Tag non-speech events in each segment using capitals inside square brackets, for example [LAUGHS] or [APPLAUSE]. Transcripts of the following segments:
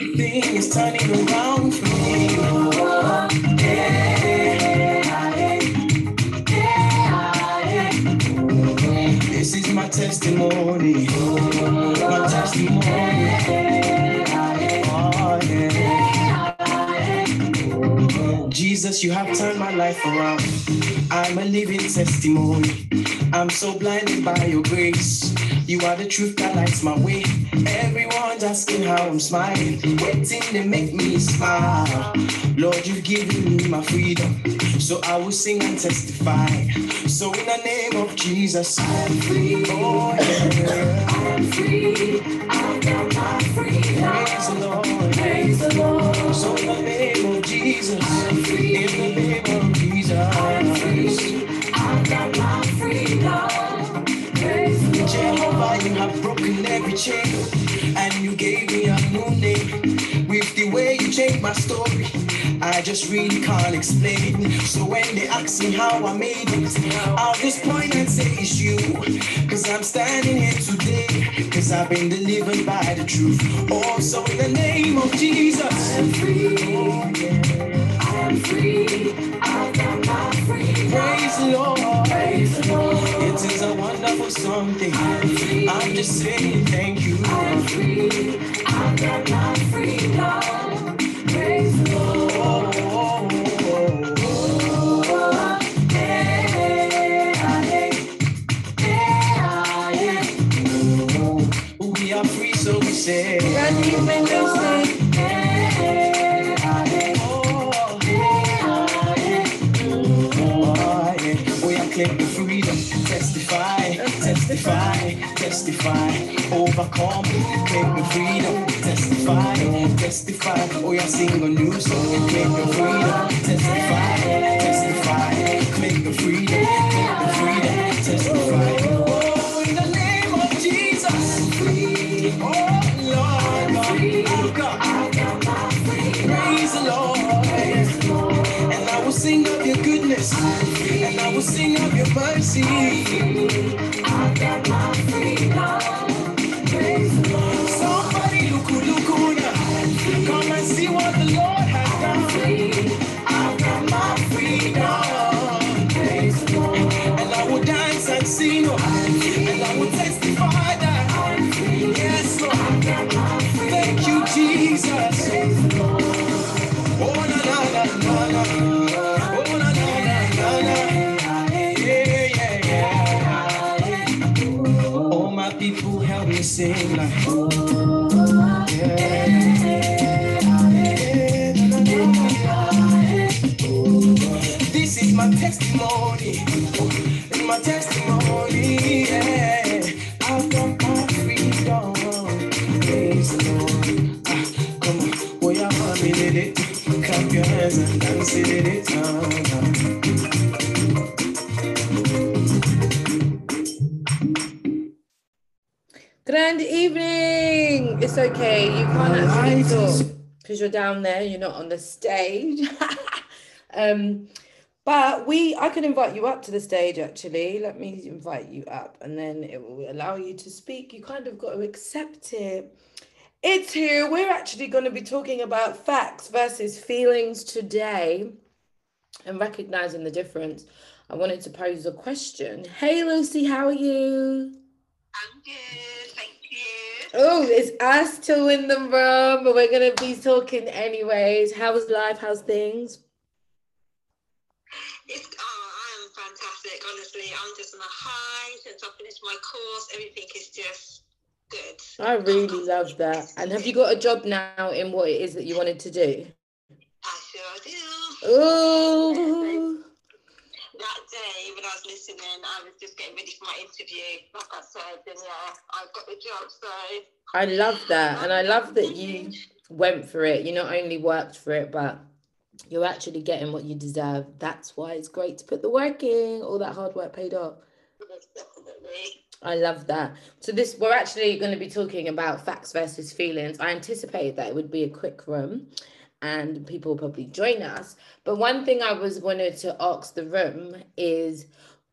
Everything is turning around for me. This is my testimony. My testimony. Jesus, you have turned my life around. I'm a living testimony. I'm so blinded by your grace. You are the truth that lights my way. Everyone's asking how I'm smiling, waiting to make me smile. Lord, you've given me my freedom, so I will sing and testify. So in the name of Jesus, I'm free. Oh yeah, I'm free. I got my freedom. Praise the Lord. Praise the Lord. So in the name of Jesus, I'm free. In the name of Have broken every chain and you gave me a new name. With the way you changed my story, I just really can't explain. So when they ask me how I made it, I'll just point and say it's you. Cause I'm standing here today, cause I've been delivered by the truth. Also in the name of Jesus, I'm free. Oh. I'm free. I got my freedom. Praise the Lord. Praise the Lord. It is a wonderful something. I'm. I'm just saying thank you. I'm free. I got my freedom. Praise the Lord. Oh, oh, oh, oh. We are free, so we say. Testify, overcome, claim the freedom, testify, testify, oh yeah, sing a new song, claim the freedom, testify, testify, claim the freedom, claim the freedom, testify, oh, in the name of Jesus, free, oh Lord, Lord, praise the Lord, and I will sing of your goodness, sing of your mercy. I got my freedom. Somebody look who look now. Come and see what the Lord has done. I got my freedom. And I will dance and sing. Oh. Okay. You can't actually talk because you're down there. You're not on the stage. [LAUGHS] um, but we, I can invite you up to the stage. Actually, let me invite you up, and then it will allow you to speak. You kind of got to accept it. It's here. We're actually going to be talking about facts versus feelings today, and recognizing the difference. I wanted to pose a question. Hey, Lucy, how are you? I'm good, you. Oh, it's us two in the room, but we're gonna be talking anyways. How's life? How's things? It's oh, I'm fantastic. Honestly, I'm just on a high since I finished my course. Everything is just good. I really love that. And have you got a job now in what it is that you wanted to do? I sure do. Oh, That day when I was listening, I was just getting ready for my interview. Like I said, and yeah, I've got the job. So I love that. And I love that you went for it. You not only worked for it, but you're actually getting what you deserve. That's why it's great to put the work in. All that hard work paid off. yes, definitely. I love that. So this we're actually going to be talking about facts versus feelings. I anticipated that it would be a quick room and people will probably join us. But one thing I was wanted to ask the room is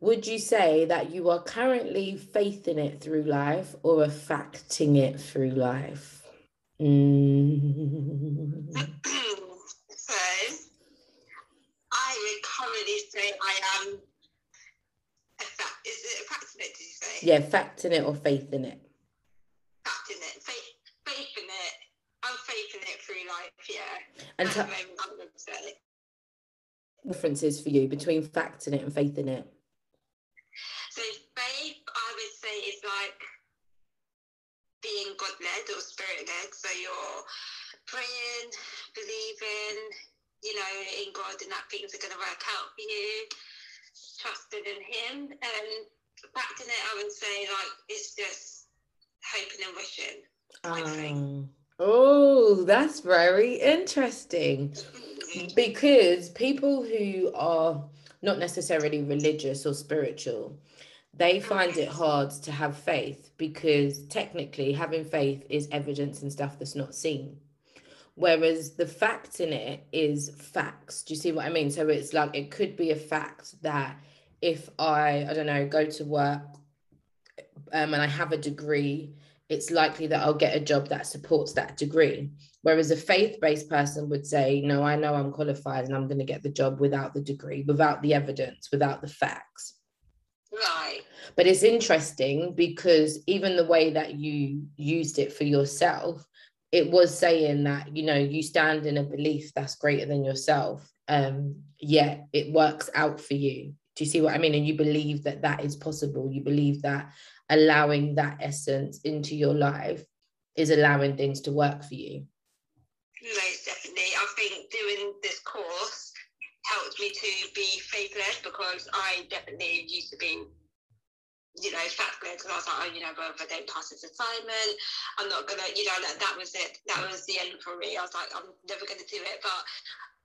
would you say that you are currently faithing it through life or a facting it through life? Mm. so I would currently say I am a. Is it a fact in it? Did you say? Yeah, fact in it or faith in it. Fact in it. Faith, faith in it. I'm faith in it through life. Yeah. And At t- the moment, differences for you between fact in it and faith in it. So faith, I would say, is like being God led or spirit led. So you're praying, believing, you know, in God and that things are going to work out for you, trusting in Him. And back in it, I would say, like, it's just hoping and wishing. thing. Ah. Oh, that's very interesting. because people who are not necessarily religious or spiritual they find it hard to have faith because technically having faith is evidence and stuff that's not seen. Whereas the fact in it is facts. Do you see what i mean? So it's like it could be a fact that if i i don't know go to work um, and i have a degree it's likely that i'll get a job that supports that degree Whereas a faith based person would say, No, I know I'm qualified and I'm going to get the job without the degree, without the evidence, without the facts. Right. But it's interesting because even the way that you used it for yourself, it was saying that, you know, you stand in a belief that's greater than yourself. Um, yet it works out for you. Do you see what I mean? And you believe that that is possible. You believe that allowing that essence into your life is allowing things to work for you. Most definitely. I think doing this course helped me to be faith led because I definitely used to be, you know, fact led because I was like, oh, you know, well, if I don't pass this assignment, I'm not gonna, you know, that, that was it. That was the end for me. I was like, I'm never gonna do it. But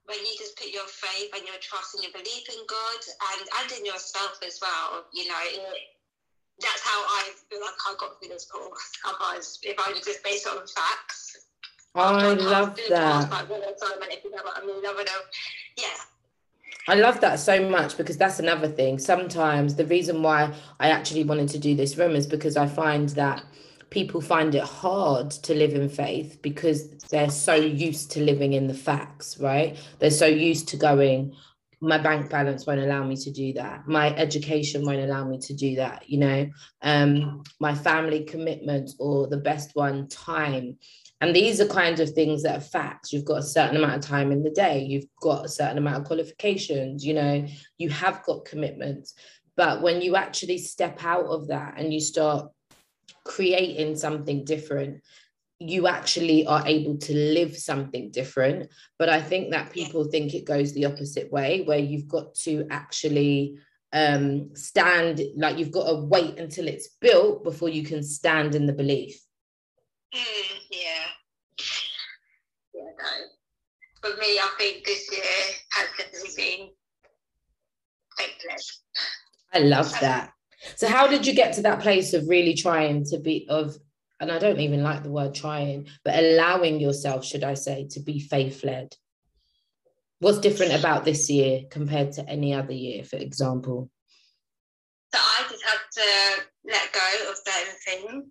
when you just put your faith and your trust and your belief in God and, and in yourself as well, you know, it, that's how I feel like I got through this course. Otherwise, if I was just based on facts, oh, I love that. Yeah. I love that so much because that's another thing. Sometimes the reason why I actually wanted to do this room is because I find that people find it hard to live in faith because they're so used to living in the facts, right? They're so used to going, my bank balance won't allow me to do that. My education won't allow me to do that. You know, um, my family commitment or the best one, time. And these are kind of things that are facts. You've got a certain amount of time in the day, you've got a certain amount of qualifications, you know, you have got commitments. But when you actually step out of that and you start creating something different, you actually are able to live something different. But I think that people think it goes the opposite way, where you've got to actually um stand like you've got to wait until it's built before you can stand in the belief Mm, yeah. Yeah, no. For me, I think this year has definitely been hopeless. I love that. So how did you get to that place of really trying to be of and I don't even like the word trying, but allowing yourself, should I say, to be faith led? What's different about this year compared to any other year, for example? So I just had to let go of certain things.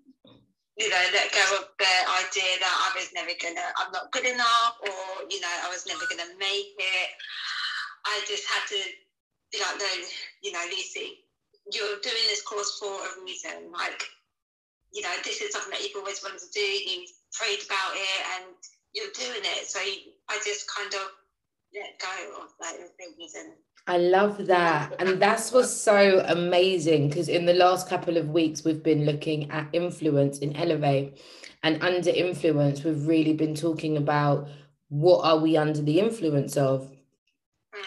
You know, let go of the idea that I was never gonna, I'm not good enough, or you know, I was never gonna make it. I just had to like, no, you know, Lucy, you're doing this course for a reason. Like, you know, this is something that you've always wanted to do. You've prayed about it, and you're doing it. So I just kind of let go of those things and I love that. And that's what's so amazing because in the last couple of weeks, we've been looking at influence in Elevate. And under influence, we've really been talking about what are we under the influence of?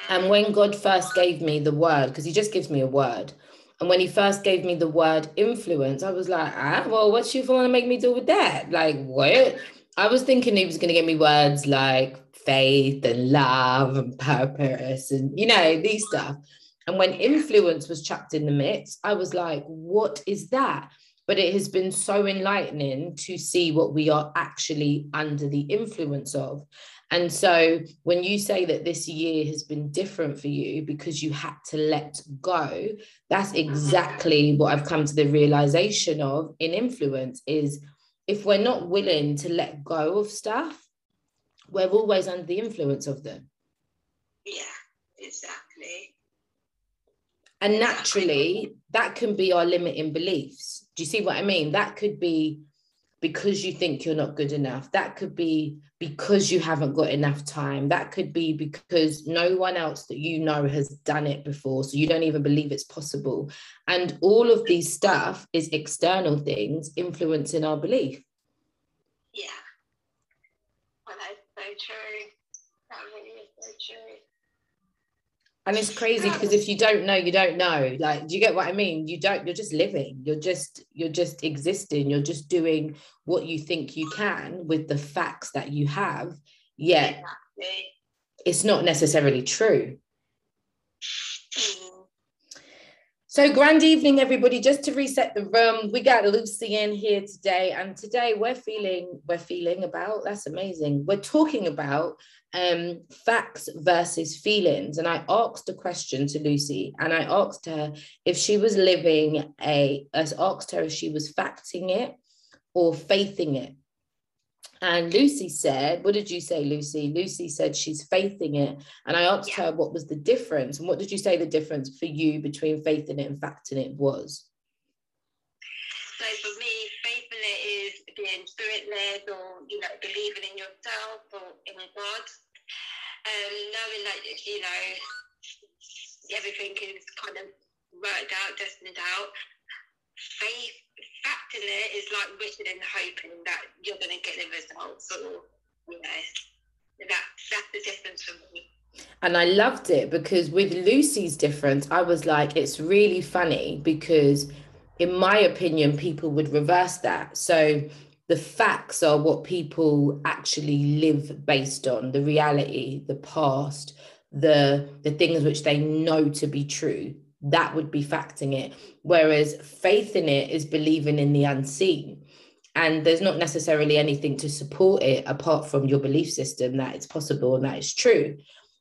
And when God first gave me the word, because he just gives me a word. And when he first gave me the word influence, I was like, ah, well, what's you want to make me do with that? Like, what? I was thinking he was going to give me words like faith and love and purpose and, you know, these stuff. And when influence was chucked in the mix, I was like, what is that? But it has been so enlightening to see what we are actually under the influence of. And so when you say that this year has been different for you because you had to let go, that's mm-hmm. exactly what I've come to the realization of in influence is if we're not willing to let go of stuff, we're always under the influence of them. Yeah, exactly. And naturally, that can be our limiting beliefs. Do you see what I mean? That could be because you think you're not good enough. That could be because you haven't got enough time. That could be because no one else that you know has done it before. So you don't even believe it's possible. And all of these stuff is external things influencing our belief. Yeah. Well, that's so true. That really is so true. And it's crazy because if you don't know, you don't know. Like, do you get what I mean? You don't, you're just living. You're just, you're just existing. You're just doing what you think you can with the facts that you have. Yet it's not necessarily true. So, grand evening, everybody. Just to reset the room, we got Lucy in here today, and today we're feeling we're feeling about that's amazing. We're talking about um, facts versus feelings, and I asked a question to Lucy, and I asked her if she was living a, I asked her if she was facting it or faithing it. And Lucy said, What did you say, Lucy? Lucy said she's faithing it. And I asked her what was the difference. And what did you say the difference for you between faithing it and facting it was? So for me, faith in it is being spirit led or, you know, believing in yourself or in God. Um, knowing that, you know, everything is kind of worked out, destined out. Faith, fact it is like wishing and hoping that you're going to get the results or, you know, that, that's the difference for me. And I loved it because with Lucy's difference, I was like, it's really funny because, in my opinion, people would reverse that. So the facts are what people actually live based on the reality, the past, the the things which they know to be true. That would be facting it. Whereas faith in it is believing in the unseen. And there's not necessarily anything to support it apart from your belief system that it's possible and that it's true.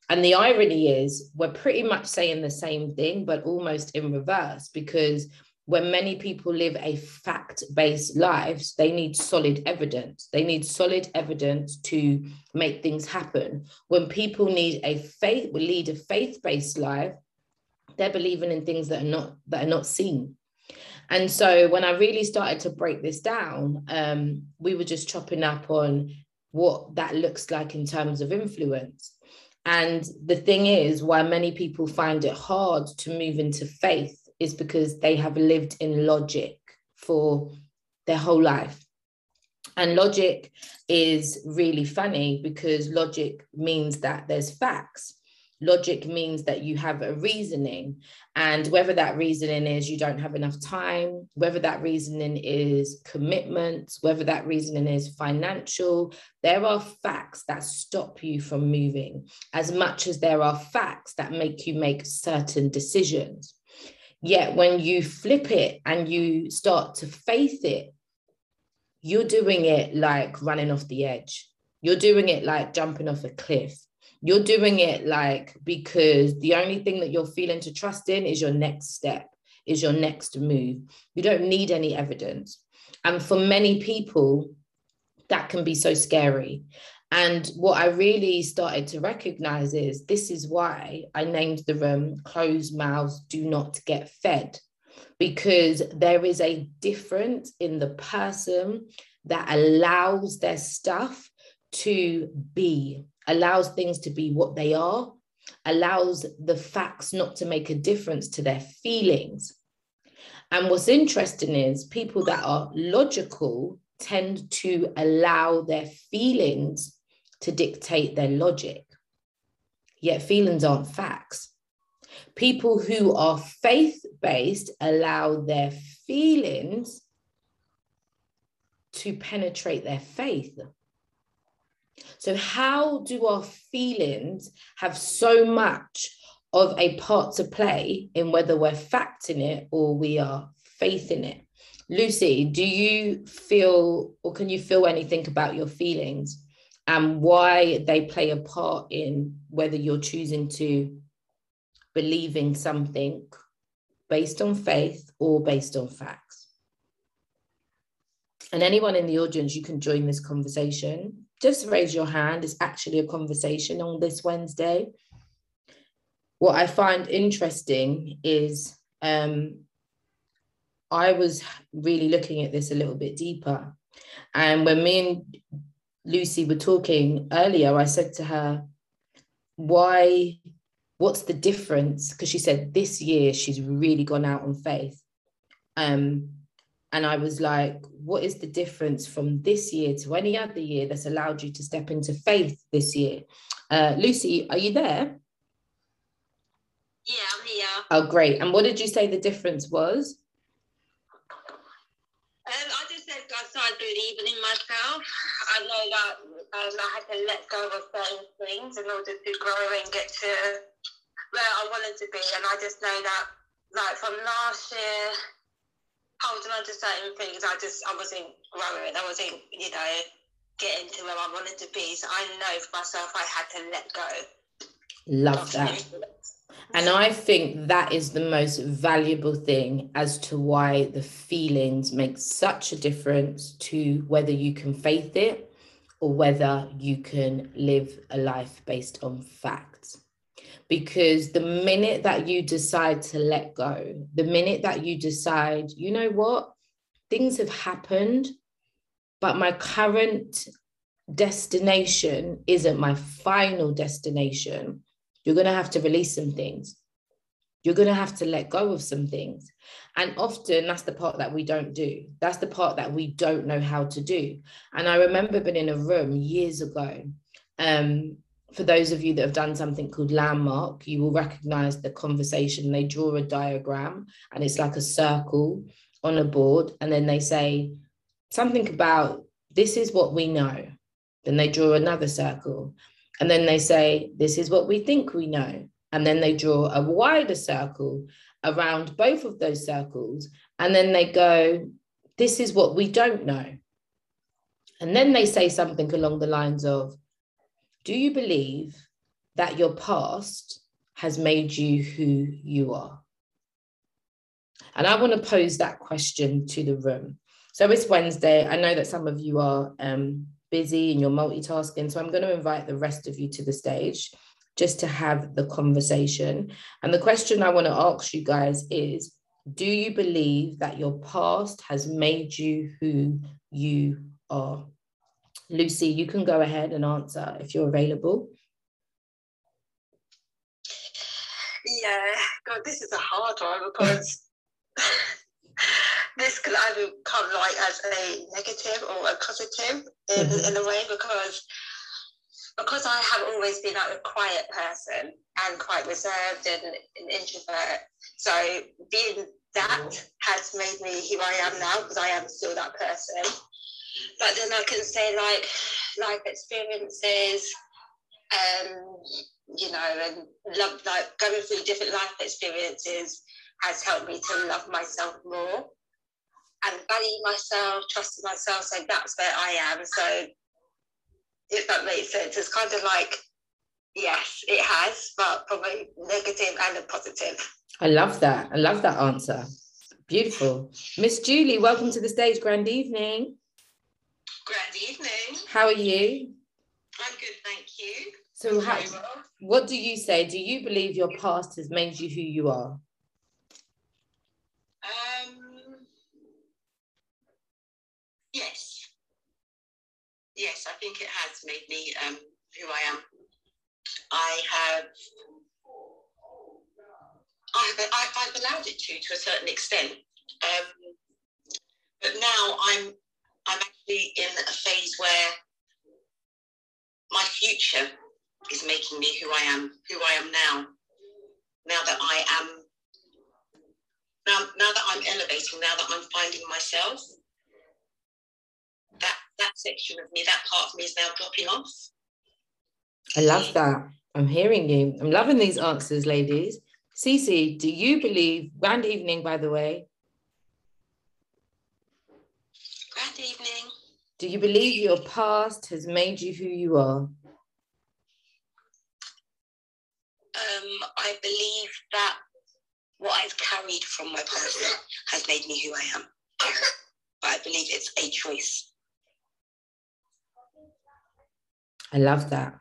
And the irony is, we're pretty much saying the same thing, but almost in reverse, because when many people live a fact based lives, they need solid evidence. They need solid evidence to make things happen. When people need a faith, lead a faith based life, they're believing in things that are not that are not seen. And so when I really started to break this down, um, we were just chopping up on what that looks like in terms of influence. And the thing is, why many people find it hard to move into faith is because they have lived in logic for their whole life. And logic is really funny because logic means that there's facts. Logic means that you have a reasoning, and whether that reasoning is you don't have enough time, whether that reasoning is commitment, whether that reasoning is financial, there are facts that stop you from moving as much as there are facts that make you make certain decisions. Yet when you flip it and you start to faith it, you're doing it like running off the edge. You're doing it like jumping off a cliff. You're doing it like because the only thing that you're feeling to trust in is your next step, is your next move. You don't need any evidence. And for many people, that can be so scary. And what I really started to recognize is this is why I named the room Closed Mouths Do Not Get Fed, because there is a difference in the person that allows their stuff to be, allows things to be what they are, allows the facts not to make a difference to their feelings. And what's interesting is people that are logical tend to allow their feelings to dictate their logic. Yet feelings aren't facts. People who are faith based allow their feelings to penetrate their faith. So, how do our feelings have so much of a part to play in whether we're facting it or we are faith in it? Lucy, do you feel or can you feel anything about your feelings and why they play a part in whether you're choosing to believe in something based on faith or based on facts? And anyone in the audience, you can join this conversation. Just raise your hand. It's actually a conversation on this Wednesday. What I find interesting is um, I was really looking at this a little bit deeper. And when me and Lucy were talking earlier, I said to her, Why? What's the difference? Because she said this year she's really gone out on faith. Um, and I was like, what is the difference from this year to any other year that's allowed you to step into faith this year? Uh, Lucy, are you there? Yeah, I'm here. Oh, great. And what did you say the difference was? Um, I just said I started believing in myself. I know that um, I had to let go of certain things in order to grow and get to where I wanted to be. And I just know that, like from last year, holding on to certain things, I just I wasn't growing. I wasn't, you know, getting to where I wanted to be. So I know for myself, I had to let go. Love that. And I think that is the most valuable thing as to why the feelings make such a difference to whether you can faith it or whether you can live a life based on facts. Because the minute that you decide to let go, the minute that you decide, you know what, things have happened, but my current destination isn't my final destination you're going to have to release some things. You're going to have to let go of some things. And often that's the part that we don't do. That's the part that we don't know how to do. And I remember being in a room years ago. Um, for those of you that have done something called landmark, you will recognize the conversation. They draw a diagram and it's like a circle on a board. And then they say something about this is what we know. Then they draw another circle and then they say, This is what we think we know. And then they draw a wider circle around both of those circles. And then they go, This is what we don't know. And then they say something along the lines of, Do you believe that your past has made you who you are? And I want to pose that question to the room. So it's Wednesday. I know that some of you are um, busy and you're multitasking. So I'm going to invite the rest of you to the stage just to have the conversation. And the question I want to ask you guys is Do you believe that your past has made you who you are? Lucy, you can go ahead and answer if you're available. Yeah, God, this is a hard one because this could either come like as a negative or a positive in, mm-hmm. in a way because because I have always been like a quiet person and quite reserved and an introvert. So being that has made me who I am now because I am still that person. But then I can say like life experiences, um, you know, and love like going through different life experiences has helped me to love myself more and value myself, trusting myself. So that's where I am. So if that makes sense, it's kind of like, yes, it has, but probably negative and a positive. I love that. I love that answer. Beautiful. Miss Julie, welcome to the stage. Grand evening. Grand evening. How are you? I'm good, thank you. So, how, what do you say? Do you believe your past has made you who you are? Um, yes. Yes, I think it has made me um, who I am. I have, I've, I've allowed it to to a certain extent, um, but now I'm I'm actually in a phase where my future is making me who I am, who I am now. Now that I am, now, now that I'm elevating, now that I'm finding myself, that that section of me, that part of me is now dropping off. I love that. I'm hearing you. I'm loving these answers, ladies. Cece, do you believe, grand evening, by the way. Grand evening. Do you believe your past has made you who you are? Um, I believe that what I've carried from my past has made me who I am. but I believe it's a choice. I love that.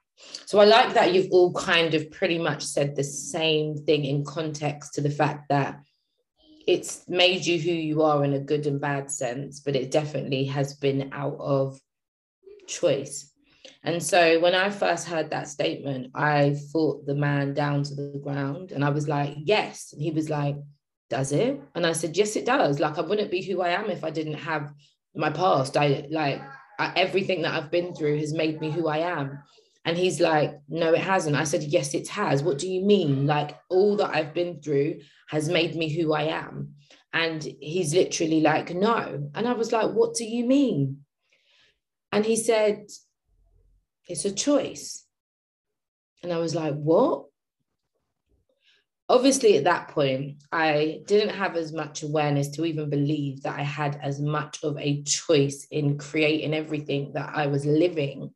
So I like that you've all kind of pretty much said the same thing in context to the fact that it's made you who you are in a good and bad sense, but it definitely has been out of choice. And so when I first heard that statement, I fought the man down to the ground and I was like, yes. And he was like, does it? And I said, yes, it does. Like, I wouldn't be who I am if I didn't have my past. I like I, everything that I've been through has made me who I am. And he's like, no, it hasn't. I said, yes, it has. What do you mean? Like, all that I've been through has made me who I am. And he's literally like, no. And I was like, what do you mean? And he said, it's a choice. And I was like, what? Obviously, at that point, I didn't have as much awareness to even believe that I had as much of a choice in creating everything that I was living.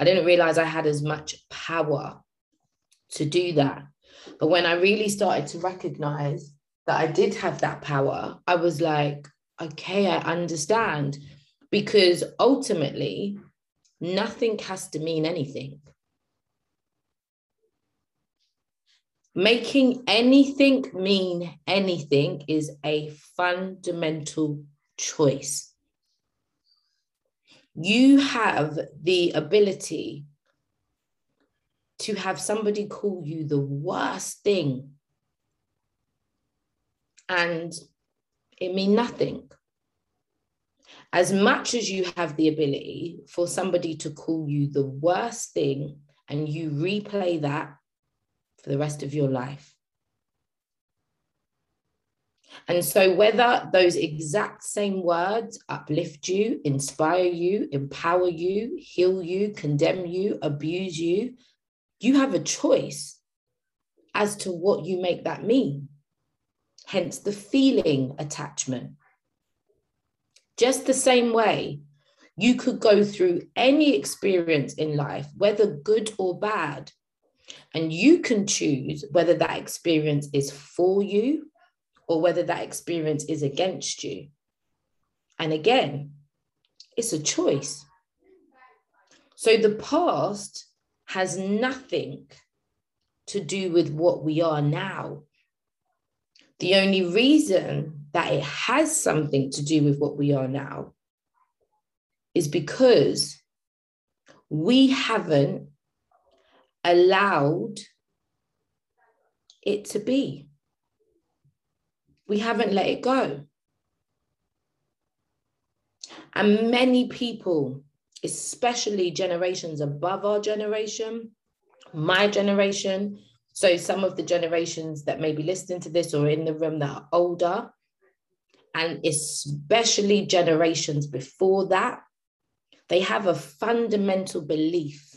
I didn't realize I had as much power to do that. But when I really started to recognize that I did have that power, I was like, okay, I understand. Because ultimately, nothing has to mean anything. Making anything mean anything is a fundamental choice. You have the ability to have somebody call you the worst thing and it mean nothing as much as you have the ability for somebody to call you the worst thing and you replay that for the rest of your life. And so, whether those exact same words uplift you, inspire you, empower you, heal you, condemn you, abuse you, you have a choice as to what you make that mean. Hence the feeling attachment. Just the same way, you could go through any experience in life, whether good or bad, and you can choose whether that experience is for you or whether that experience is against you. And again, it's a choice. So the past has nothing to do with what we are now. The only reason that it has something to do with what we are now is because we haven't allowed it to be. We haven't let it go. And many people, especially generations above our generation, my generation, so some of the generations that may be listening to this or in the room that are older, and especially generations before that, they have a fundamental belief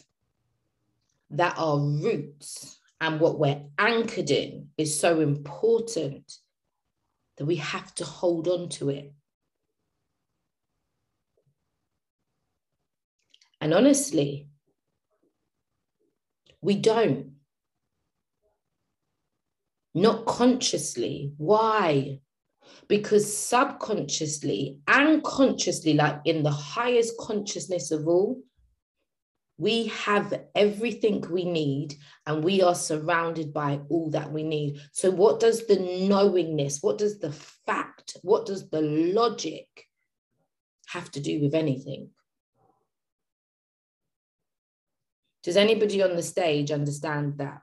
that our roots and what we're anchored in is so important that we have to hold on to it. And honestly, we don't. Not consciously. Why? because subconsciously and consciously, like in the highest consciousness of all, we have everything we need and we are surrounded by all that we need. So, what does the knowingness, what does the fact, what does the logic have to do with anything? Does anybody on the stage understand that?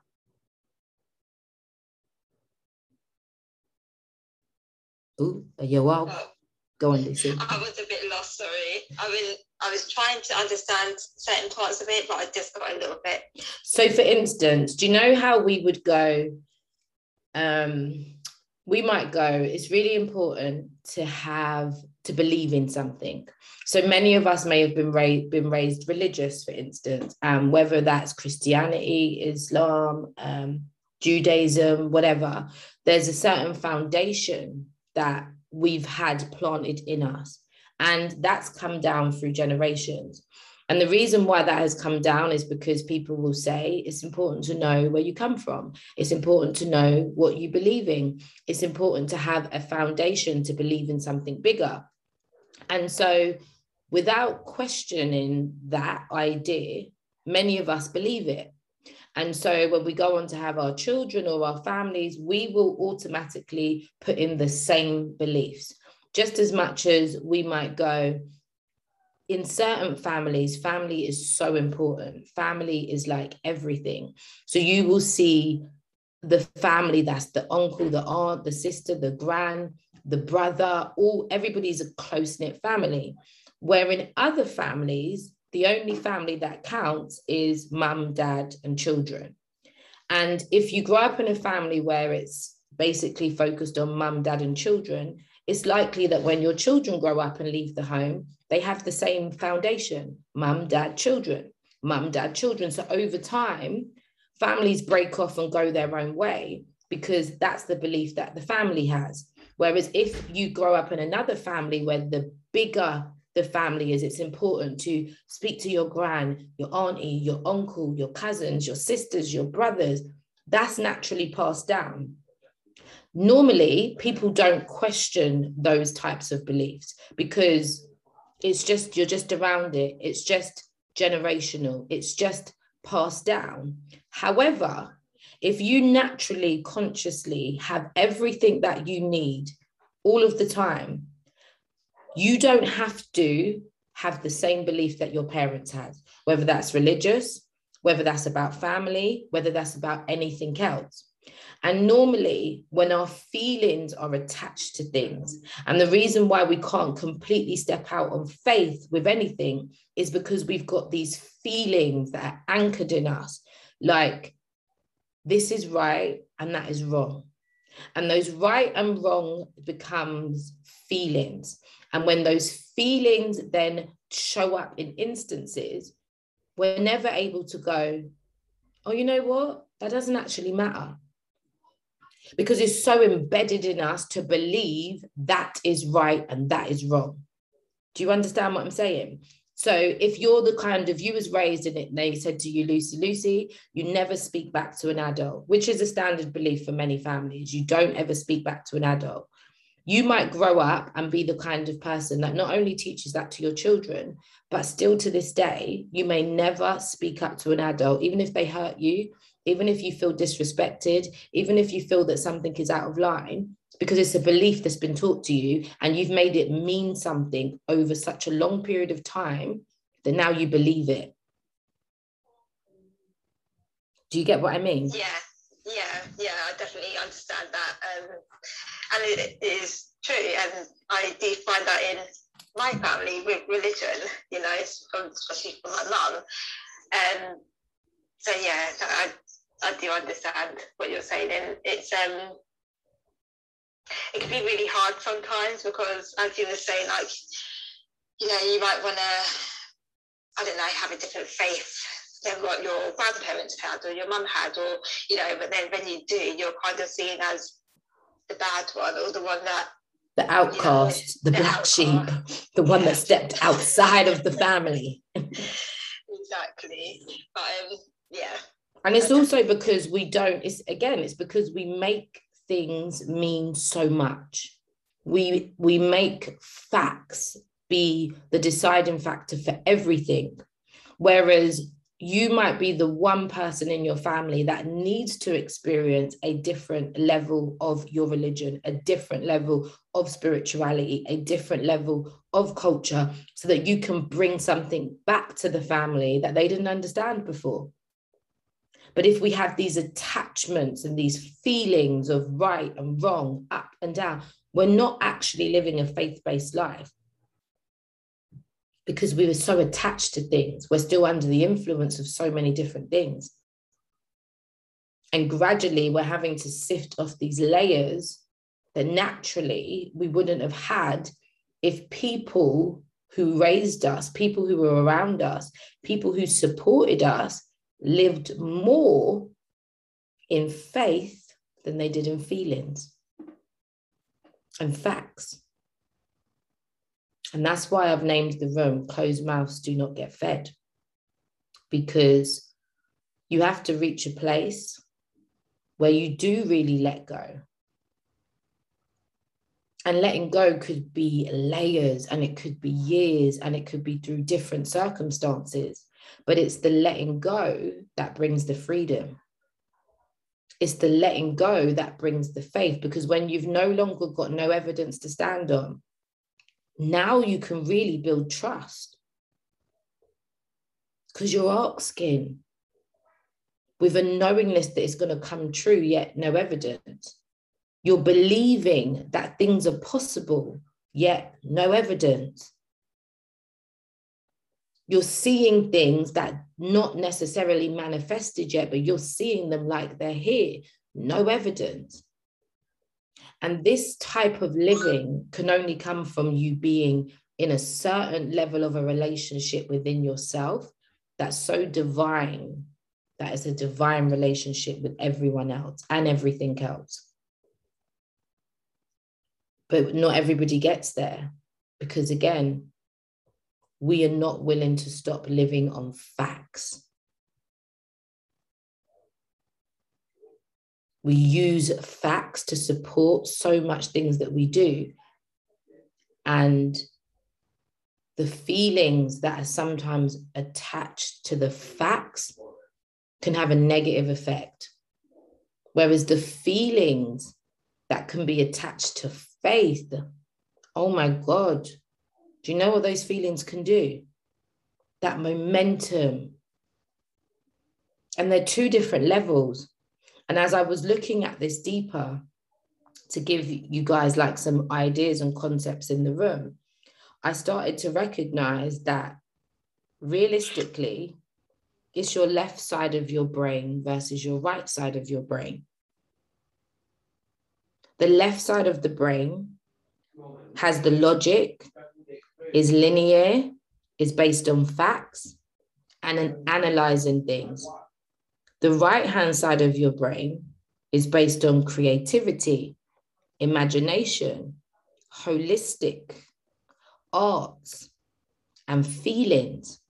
Oh, you're well. Go on, Lucy. I was a bit lost, sorry. I was I was trying to understand certain parts of it, but I just got a little bit. So for instance, do you know how we would go? Um, we might go, it's really important to have to believe in something. So many of us may have been raised been raised religious, for instance, um, whether that's Christianity, Islam, um, Judaism, whatever. There's a certain foundation that we've had planted in us. And that's come down through generations. And the reason why that has come down is because people will say it's important to know where you come from. It's important to know what you believe in. It's important to have a foundation to believe in something bigger. And so, without questioning that idea, many of us believe it. And so, when we go on to have our children or our families, we will automatically put in the same beliefs, just as much as we might go, in certain families, family is so important. Family is like everything. So you will see the family that's the uncle, the aunt, the sister, the grand, the brother, all everybody's a close knit family. Where in other families, the only family that counts is mum, dad, and children. And if you grow up in a family where it's basically focused on mum, dad, and children, it's likely that when your children grow up and leave the home, they have the same foundation mum, dad, children, mum, dad, children. So over time, families break off and go their own way because that's the belief that the family has. Whereas if you grow up in another family where the bigger the family is, it's important to speak to your gran, your auntie, your uncle, your cousins, your sisters, your brothers. That's naturally passed down. Normally, people don't question those types of beliefs because it's just you're just around it it's just generational it's just passed down however if you naturally consciously have everything that you need all of the time you don't have to have the same belief that your parents had whether that's religious whether that's about family whether that's about anything else and normally, when our feelings are attached to things, and the reason why we can't completely step out on faith with anything is because we've got these feelings that are anchored in us, like this is right and that is wrong. And those right and wrong becomes feelings. And when those feelings then show up in instances, we're never able to go, oh, you know what? That doesn't actually matter because it's so embedded in us to believe that is right and that is wrong. Do you understand what I'm saying? So if you're the kind of you was raised in it, they said to you, Lucy, Lucy, you never speak back to an adult, which is a standard belief for many families. You don't ever speak back to an adult. You might grow up and be the kind of person that not only teaches that to your children, but still to this day, you may never speak up to an adult, even if they hurt you, even if you feel disrespected, even if you feel that something is out of line, because it's a belief that's been taught to you and you've made it mean something over such a long period of time that now you believe it. Do you get what I mean? Yeah, yeah, yeah, I definitely understand that. Um, and it is true. And I do find that in my family with religion, you know, it's especially for my mum. Um, so yeah, I I do understand what you're saying, and it's um it can be really hard sometimes because as you were saying, like you know, you might want to I don't know have a different faith than what your grandparents had or your mum had, or you know, but then when you do, you're kind of seen as the bad one or the one that the outcast, the, the black outcast. sheep, the one that stepped outside of the family. [LAUGHS] exactly. But um, yeah, and it's also because we don't it's again it's because we make things mean so much we we make facts be the deciding factor for everything whereas you might be the one person in your family that needs to experience a different level of your religion, a different level of spirituality, a different level of culture, so that you can bring something back to the family that they didn't understand before. But if we have these attachments and these feelings of right and wrong, up and down, we're not actually living a faith based life because we were so attached to things. We're still under the influence of so many different things. And gradually, we're having to sift off these layers that naturally we wouldn't have had if people who raised us, people who were around us, people who supported us lived more in faith than they did in feelings and facts. And that's why I've named the room Closed Mouths Do Not Get Fed, because you have to reach a place where you do really let go. And letting go could be layers and it could be years and it could be through different circumstances. But it's the letting go that brings the freedom. It's the letting go that brings the faith because when you've no longer got no evidence to stand on, now you can really build trust because you're asking with a knowingness that it's going to come true, yet no evidence. You're believing that things are possible, yet no evidence. You're seeing things that not necessarily manifested yet, but you're seeing them like they're here, no evidence. And this type of living can only come from you being in a certain level of a relationship within yourself that's so divine that is a divine relationship with everyone else and everything else. But not everybody gets there because, again, we are not willing to stop living on facts. We use facts to support so much things that we do. And the feelings that are sometimes attached to the facts can have a negative effect. Whereas the feelings that can be attached to faith, oh my God, do you know what those feelings can do? That momentum. And they're two different levels. And as I was looking at this deeper to give you guys like some ideas and concepts in the room, I started to recognize that realistically, it's your left side of your brain versus your right side of your brain. The left side of the brain has the logic, is linear, is based on facts, and an analyzing things. The right hand side of your brain is based on creativity, imagination, holistic, arts, and feelings.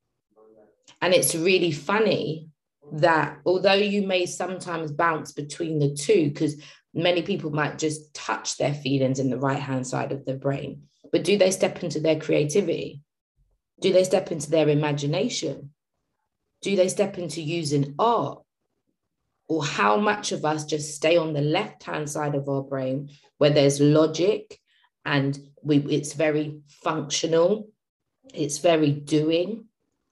And it's really funny that although you may sometimes bounce between the two, because many people might just touch their feelings in the right hand side of the brain, but do they step into their creativity? Do they step into their imagination? Do they step into using art? Or how much of us just stay on the left hand side of our brain where there's logic and we, it's very functional, it's very doing,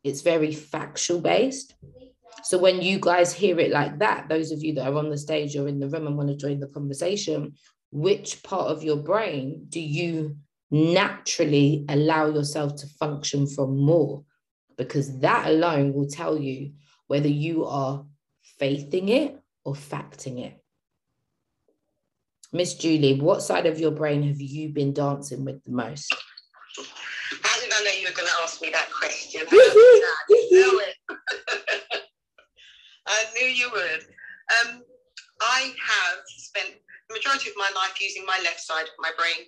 it's very factual based. So when you guys hear it like that, those of you that are on the stage or in the room and want to join the conversation, which part of your brain do you naturally allow yourself to function from more? Because that alone will tell you whether you are faithing it or facting it. Miss Julie, what side of your brain have you been dancing with the most? How did I know you were going to ask me that question? [LAUGHS] I. [LAUGHS] I knew you would. Um, I have spent the majority of my life using my left side of my brain.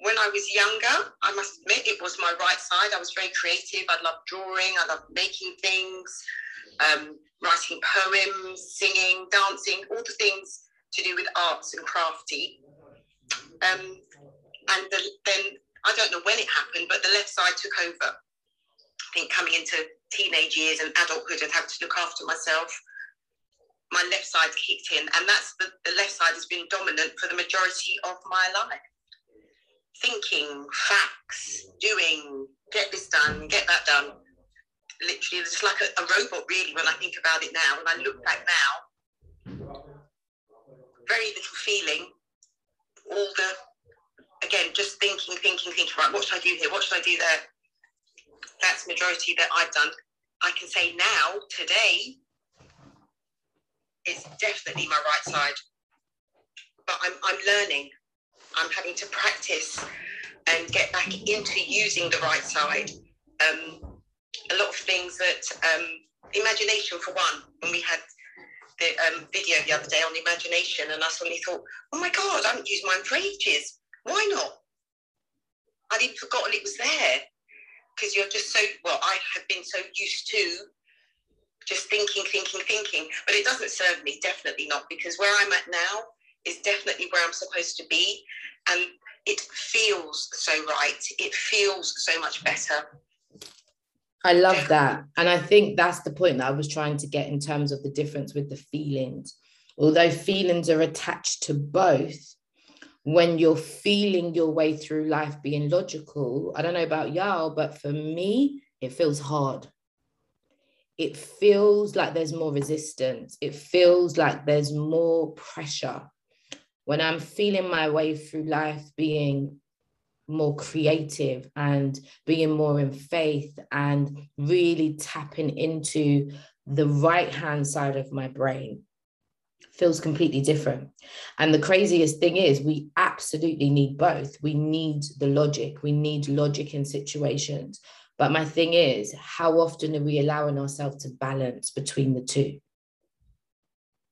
When I was younger, I must admit it was my right side. I was very creative. I loved drawing. I loved making things, um, writing poems, singing, dancing, all the things to do with arts and crafty. Um, and the, then I don't know when it happened, but the left side took over. I think coming into teenage years and adulthood and having to look after myself, my left side kicked in, and that's the, the left side has been dominant for the majority of my life. Thinking, facts, doing, get this done, get that done. Literally, it's like a, a robot, really, when I think about it now. When I look back now, very little feeling, all the, again, just thinking, thinking, thinking, right, what should I do here? What should I do there? That's majority that I've done. I can say now, today, it's definitely my right side. But I'm, I'm learning. I'm having to practice and get back into using the right side. Um, a lot of things that, um, imagination for one, when we had the um, video the other day on imagination, and I suddenly thought, oh my God, I haven't used mine for ages. Why not? I'd even forgotten it was there because you're just so, well, I have been so used to just thinking, thinking, thinking, but it doesn't serve me, definitely not, because where I'm at now is definitely where I'm supposed to be. And it feels so right. It feels so much better. I love that. And I think that's the point that I was trying to get in terms of the difference with the feelings. Although feelings are attached to both, when you're feeling your way through life being logical, I don't know about y'all, but for me, it feels hard. It feels like there's more resistance. It feels like there's more pressure. When I'm feeling my way through life being more creative and being more in faith and really tapping into the right hand side of my brain feels completely different. And the craziest thing is, we absolutely need both. We need the logic, we need logic in situations. But my thing is, how often are we allowing ourselves to balance between the two?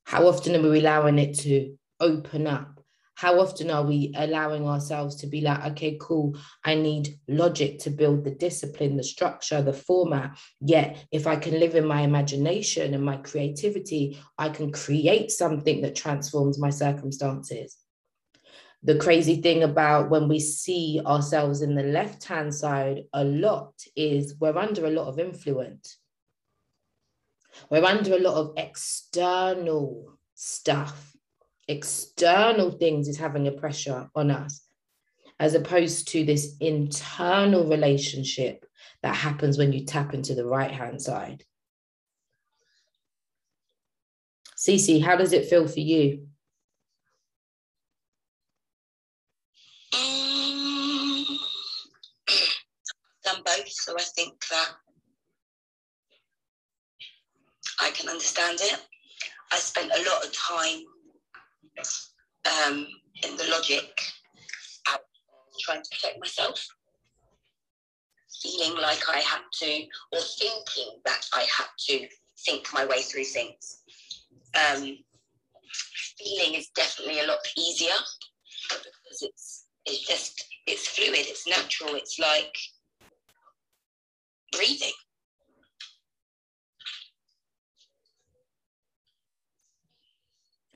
How often are we allowing it to open up? How often are we allowing ourselves to be like, okay, cool, I need logic to build the discipline, the structure, the format. Yet, if I can live in my imagination and my creativity, I can create something that transforms my circumstances. The crazy thing about when we see ourselves in the left hand side a lot is we're under a lot of influence. We're under a lot of external stuff external things is having a pressure on us, as opposed to this internal relationship that happens when you tap into the right hand side. Cece, how does it feel for you? Um, done both, so I think that I can understand it. I spent a lot of time um, in the logic trying to protect myself, feeling like I had to, or thinking that I had to think my way through things. Um, feeling is definitely a lot easier because it's it's just it's fluid, it's natural, it's like breathing.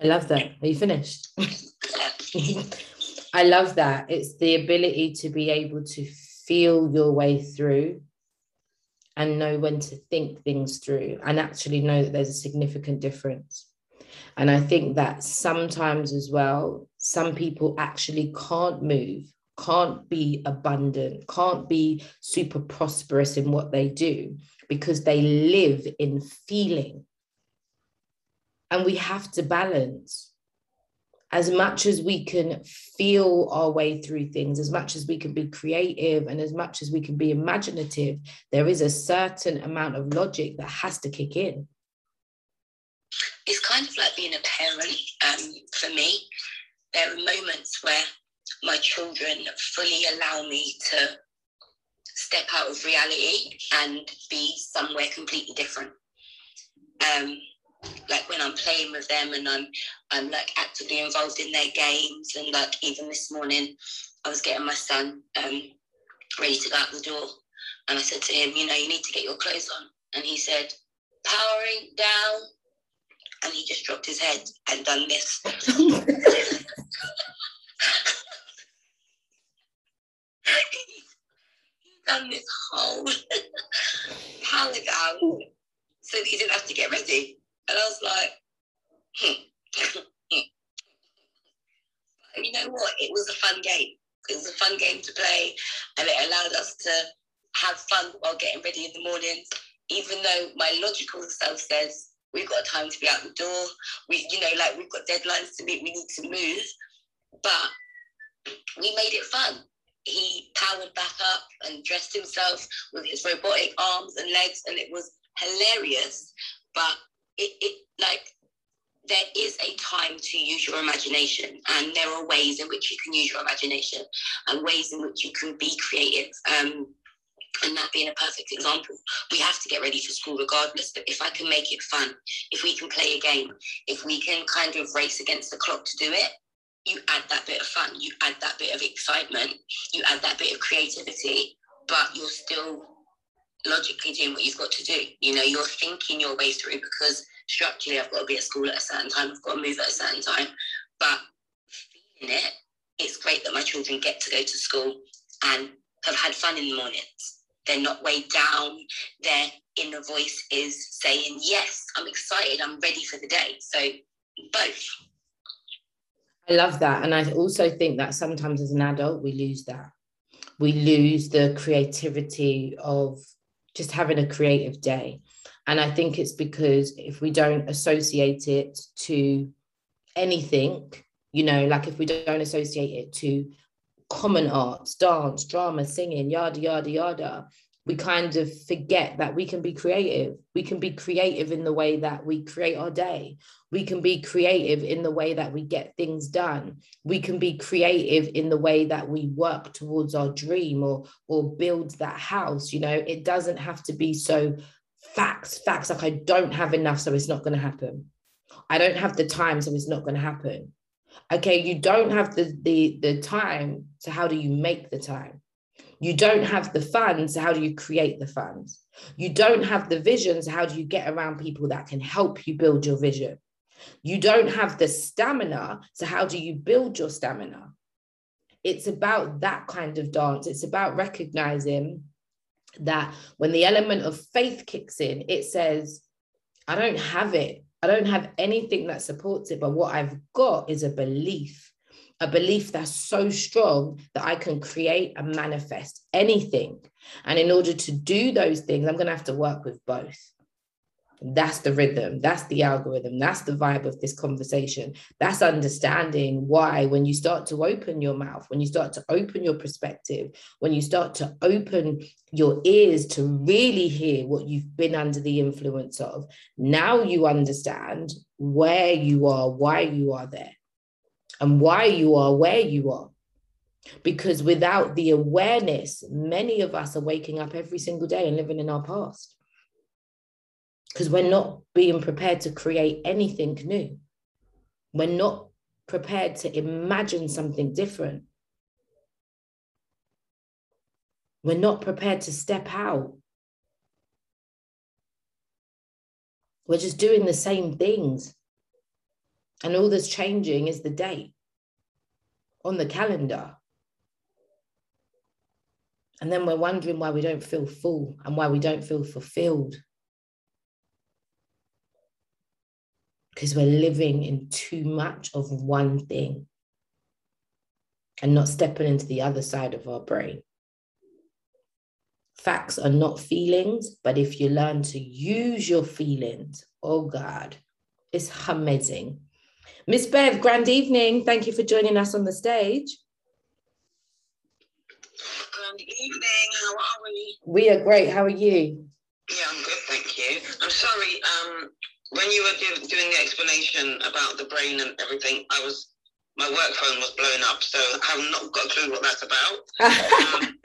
I love that. Are you finished? [LAUGHS] I love that. It's the ability to be able to feel your way through and know when to think things through and actually know that there's a significant difference. And I think that sometimes as well, some people actually can't move, can't be abundant, can't be super prosperous in what they do because they live in feeling and we have to balance as much as we can feel our way through things, as much as we can be creative and as much as we can be imaginative, there is a certain amount of logic that has to kick in. It's kind of like being a parent um, for me. There are moments where my children fully allow me to step out of reality and be somewhere completely different. Um, like when I'm playing with them and I'm I'm like actively involved in their games and like even this morning I was getting my son um, ready to go out the door and I said to him, you know, you need to get your clothes on and he said, powering down and he just dropped his head and done this. [LAUGHS] done this whole [LAUGHS] power down so that he didn't have to get ready. And I was like, hmm. you know what? It was a fun game. It was a fun game to play, and it allowed us to have fun while getting ready in the mornings. Even though my logical self says we've got time to be out the door, we, you know, like we've got deadlines to meet, we need to move, but we made it fun. He powered back up and dressed himself with his robotic arms and legs, and it was hilarious. But it, it like there is a time to use your imagination and there are ways in which you can use your imagination and ways in which you can be creative um, and that being a perfect example we have to get ready for school regardless but if i can make it fun if we can play a game if we can kind of race against the clock to do it you add that bit of fun you add that bit of excitement you add that bit of creativity but you're still logically doing what you've got to do. You know, you're thinking your way through because structurally I've got to be at school at a certain time, I've got to move at a certain time. But feeling it it's great that my children get to go to school and have had fun in the mornings. They're not weighed down. Their inner voice is saying, Yes, I'm excited, I'm ready for the day. So, both. I love that. And I also think that sometimes as an adult, we lose that. We lose the creativity of just having a creative day. And I think it's because if we don't associate it to anything, you know, like if we don't associate it to common arts, dance, drama, singing, yada, yada, yada, we kind of forget that we can be creative. We can be creative in the way that we create our day. We can be creative in the way that we get things done. We can be creative in the way that we work towards our dream or or build that house. You know, it doesn't have to be so facts, facts like I don't have enough, so it's not going to happen. I don't have the time, so it's not going to happen. Okay, you don't have the the the time, so how do you make the time? You don't have the funds, how do you create the funds? You don't have the visions, how do you get around people that can help you build your vision? You don't have the stamina, so how do you build your stamina? It's about that kind of dance. It's about recognizing that when the element of faith kicks in, it says, I don't have it. I don't have anything that supports it, but what I've got is a belief a belief that's so strong that I can create and manifest anything. And in order to do those things, I'm going to have to work with both. That's the rhythm. That's the algorithm. That's the vibe of this conversation. That's understanding why, when you start to open your mouth, when you start to open your perspective, when you start to open your ears to really hear what you've been under the influence of, now you understand where you are, why you are there and why you are where you are. Because without the awareness, many of us are waking up every single day and living in our past. Because we're not being prepared to create anything new. We're not prepared to imagine something different. We're not prepared to step out. We're just doing the same things. And all that's changing is the date on the calendar. And then we're wondering why we don't feel full and why we don't feel fulfilled. Because we're living in too much of one thing and not stepping into the other side of our brain. Facts are not feelings, but if you learn to use your feelings, oh God, it's amazing. Miss Bev, grand evening. Thank you for joining us on the stage. Grand evening. How are we? We are great. How are you? Yeah, I'm good, thank you. I'm sorry. Um, when you were do- doing the explanation about the brain and everything, I was my work phone was blowing up, so I have not got a clue what that's about. [LAUGHS] um,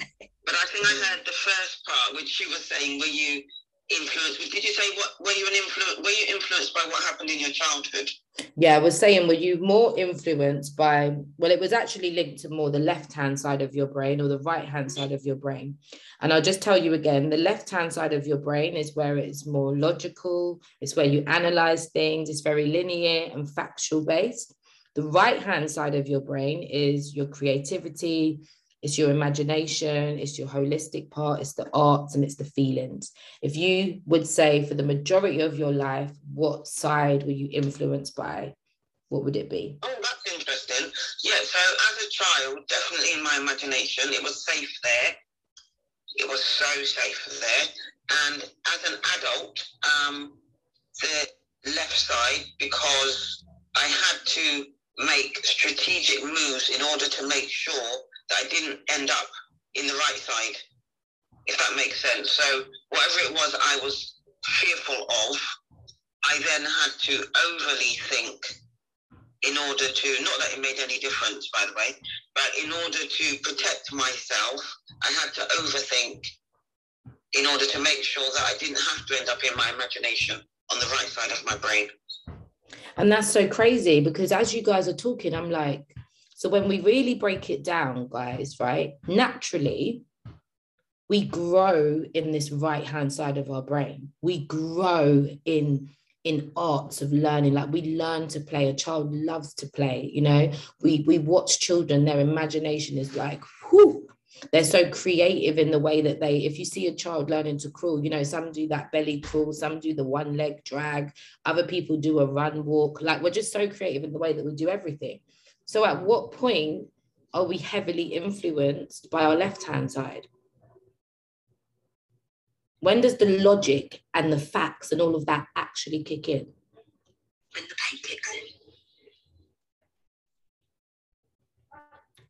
but I think I heard the first part, which you were saying, were you influenced? Did you say what? Were you an influence? Were you influenced by what happened in your childhood? Yeah, I was saying, were you more influenced by, well, it was actually linked to more the left hand side of your brain or the right hand side of your brain. And I'll just tell you again the left hand side of your brain is where it's more logical, it's where you analyze things, it's very linear and factual based. The right hand side of your brain is your creativity, it's your imagination, it's your holistic part, it's the arts, and it's the feelings. If you would say for the majority of your life, what side were you influenced by? What would it be? Oh, that's interesting. Yeah, so as a child, definitely in my imagination, it was safe there. It was so safe there. And as an adult, um, the left side, because I had to make strategic moves in order to make sure that I didn't end up in the right side, if that makes sense. So whatever it was I was fearful of, I then had to overly think in order to, not that it made any difference, by the way, but in order to protect myself, I had to overthink in order to make sure that I didn't have to end up in my imagination on the right side of my brain. And that's so crazy because as you guys are talking, I'm like, so when we really break it down, guys, right, naturally, we grow in this right hand side of our brain. We grow in in arts of learning. Like we learn to play. A child loves to play you know? We we watch children. Their imagination is like whoo they're so creative in the way that they if you see a child learning to crawl you know some do that belly crawl some do the one leg drag. Other people do a run walk. Like we're just so creative in the way that we do everything so at what point are we heavily influenced by our left hand side when does the logic and the facts and all of that actually kick in? When the pain kicks in.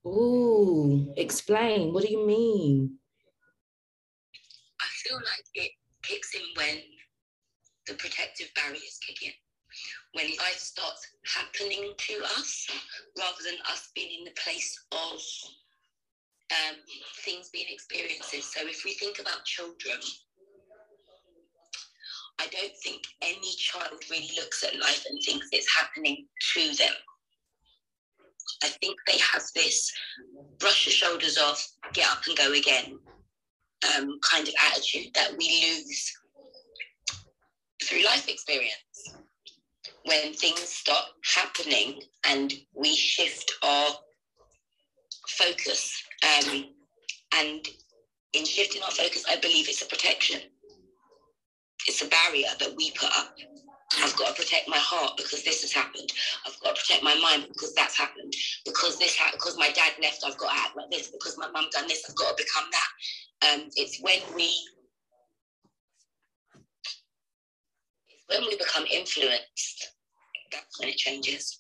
Ooh, explain. What do you mean? I feel like it kicks in when the protective barriers kick in. When life starts happening to us rather than us being in the place of um, things being experiences. So if we think about children, I don't think any child really looks at life and thinks it's happening to them. I think they have this brush your shoulders off, get up and go again um, kind of attitude that we lose through life experience. When things start happening and we shift our focus, um, and in shifting our focus, I believe it's a protection it's a barrier that we put up. I've got to protect my heart because this has happened. I've got to protect my mind because that's happened. Because this ha- because my dad left, I've got to act like this. Because my mum done this, I've got to become that. Um, it's when we when we become influenced. That's when it changes.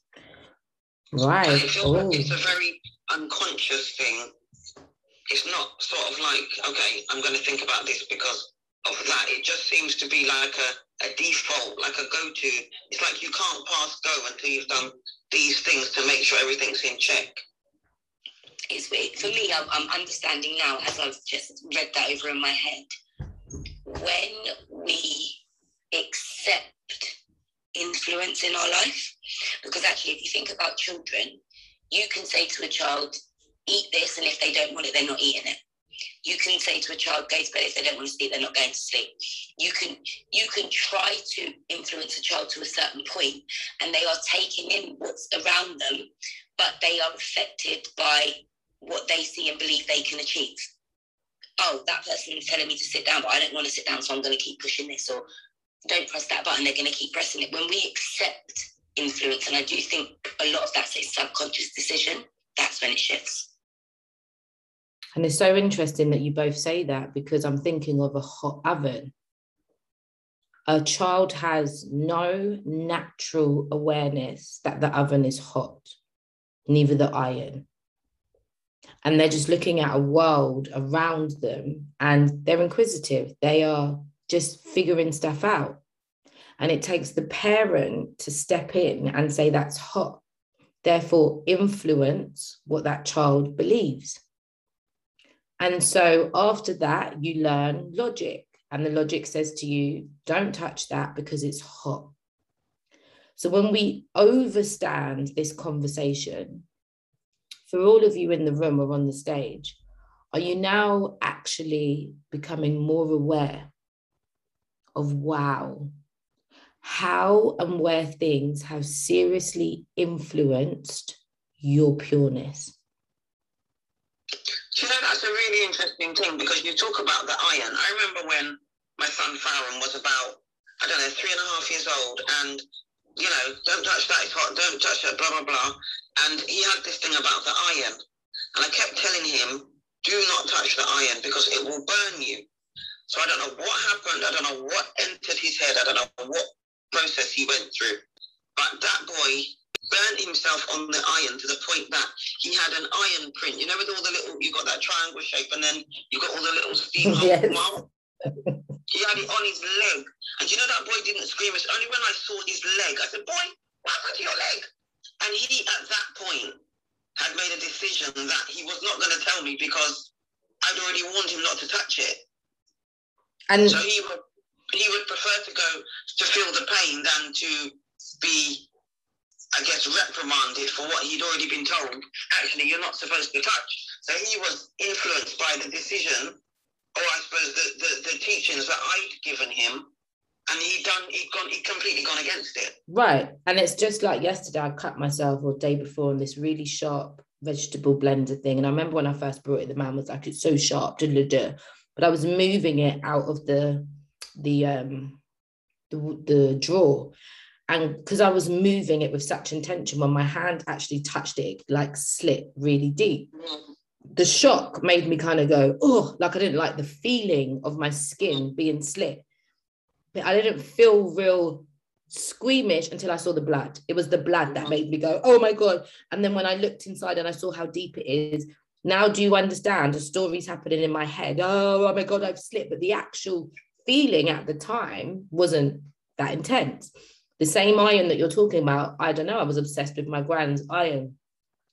Right. I feel Oh. it's a oh. very unconscious thing. It's not sort of like, okay, I'm going to think about this because of that. It just seems to be like a, a default, like a go-to. It's like you can't pass go until you've done these things to make sure everything's in check. It's it, for me. I'm, I'm understanding now as I've just read that over in my head. When we accept influence in our life, because actually, if you think about children, you can say to a child, "Eat this," and if they don't want it, they're not eating it. You can say to a child, "Go to bed." If they don't want to sleep, they're not going to sleep. You can you can try to influence a child to a certain point, and they are taking in what's around them, but they are affected by what they see and believe they can achieve. Oh, that person is telling me to sit down, but I don't want to sit down, so I'm going to keep pushing this, or don't press that button, they're going to keep pressing it. When we accept influence, and I do think a lot of that's a subconscious decision, that's when it shifts. And it's so interesting that you both say that because I'm thinking of a hot oven. A child has no natural awareness that the oven is hot, neither the iron. And they're just looking at a world around them and they're inquisitive. They are just figuring stuff out. And it takes the parent to step in and say, that's hot. Therefore, influence what that child believes. And so after that, you learn logic. And the logic says to you, don't touch that because it's hot. So when we overstand this conversation, for all of you in the room or on the stage, are you now actually becoming more aware of wow, how and where things have seriously influenced your pureness? Do you know, that's a really interesting thing because you talk about the iron. I remember when my son Farron was about, I don't know, three and a half years old, and, you know, don't touch that, it's hot, don't touch that, blah, blah, blah. And he had this thing about the iron. And I kept telling him, do not touch the iron because it will burn you. So I don't know what happened. I don't know what entered his head. I don't know what process he went through. But that boy burned himself on the iron to the point that he had an iron print. You know, with all the little, you got that triangle shape, and then you got all the little steam Yes. He had it on his leg. And you know that boy didn't scream. It's only when I saw his leg, I said, boy, what happened to your leg? And he, at that point, had made a decision that he was not going to tell me because I'd already warned him not to touch it. And So he would he would prefer to go to feel the pain than to be, I guess, reprimanded for what he'd already been told. Actually, you're not supposed to touch. So he was influenced by the decision, or I suppose the, the, the teachings that I'd given him and he done he'd gone he'd completely gone against it. Right. And it's just like yesterday, I cut myself or day before on this really sharp vegetable blender thing. And I remember when I first brought it, the man was like, it's so sharp, duh, duh, duh. But I was moving it out of the the um the, the drawer. And because I was moving it with such intention, when my hand actually touched it, it like slit really deep. The shock made me kind of go, oh, like I didn't like the feeling of my skin being slit. But I didn't feel real squeamish until I saw the blood. It was the blood that made me go, oh my God. And then when I looked inside and I saw how deep it is, now do you understand? The story's happening in my head. Oh, oh my God, I've slipped. But the actual feeling at the time wasn't that intense. The same iron that you're talking about, I don't know, I was obsessed with my grand's iron.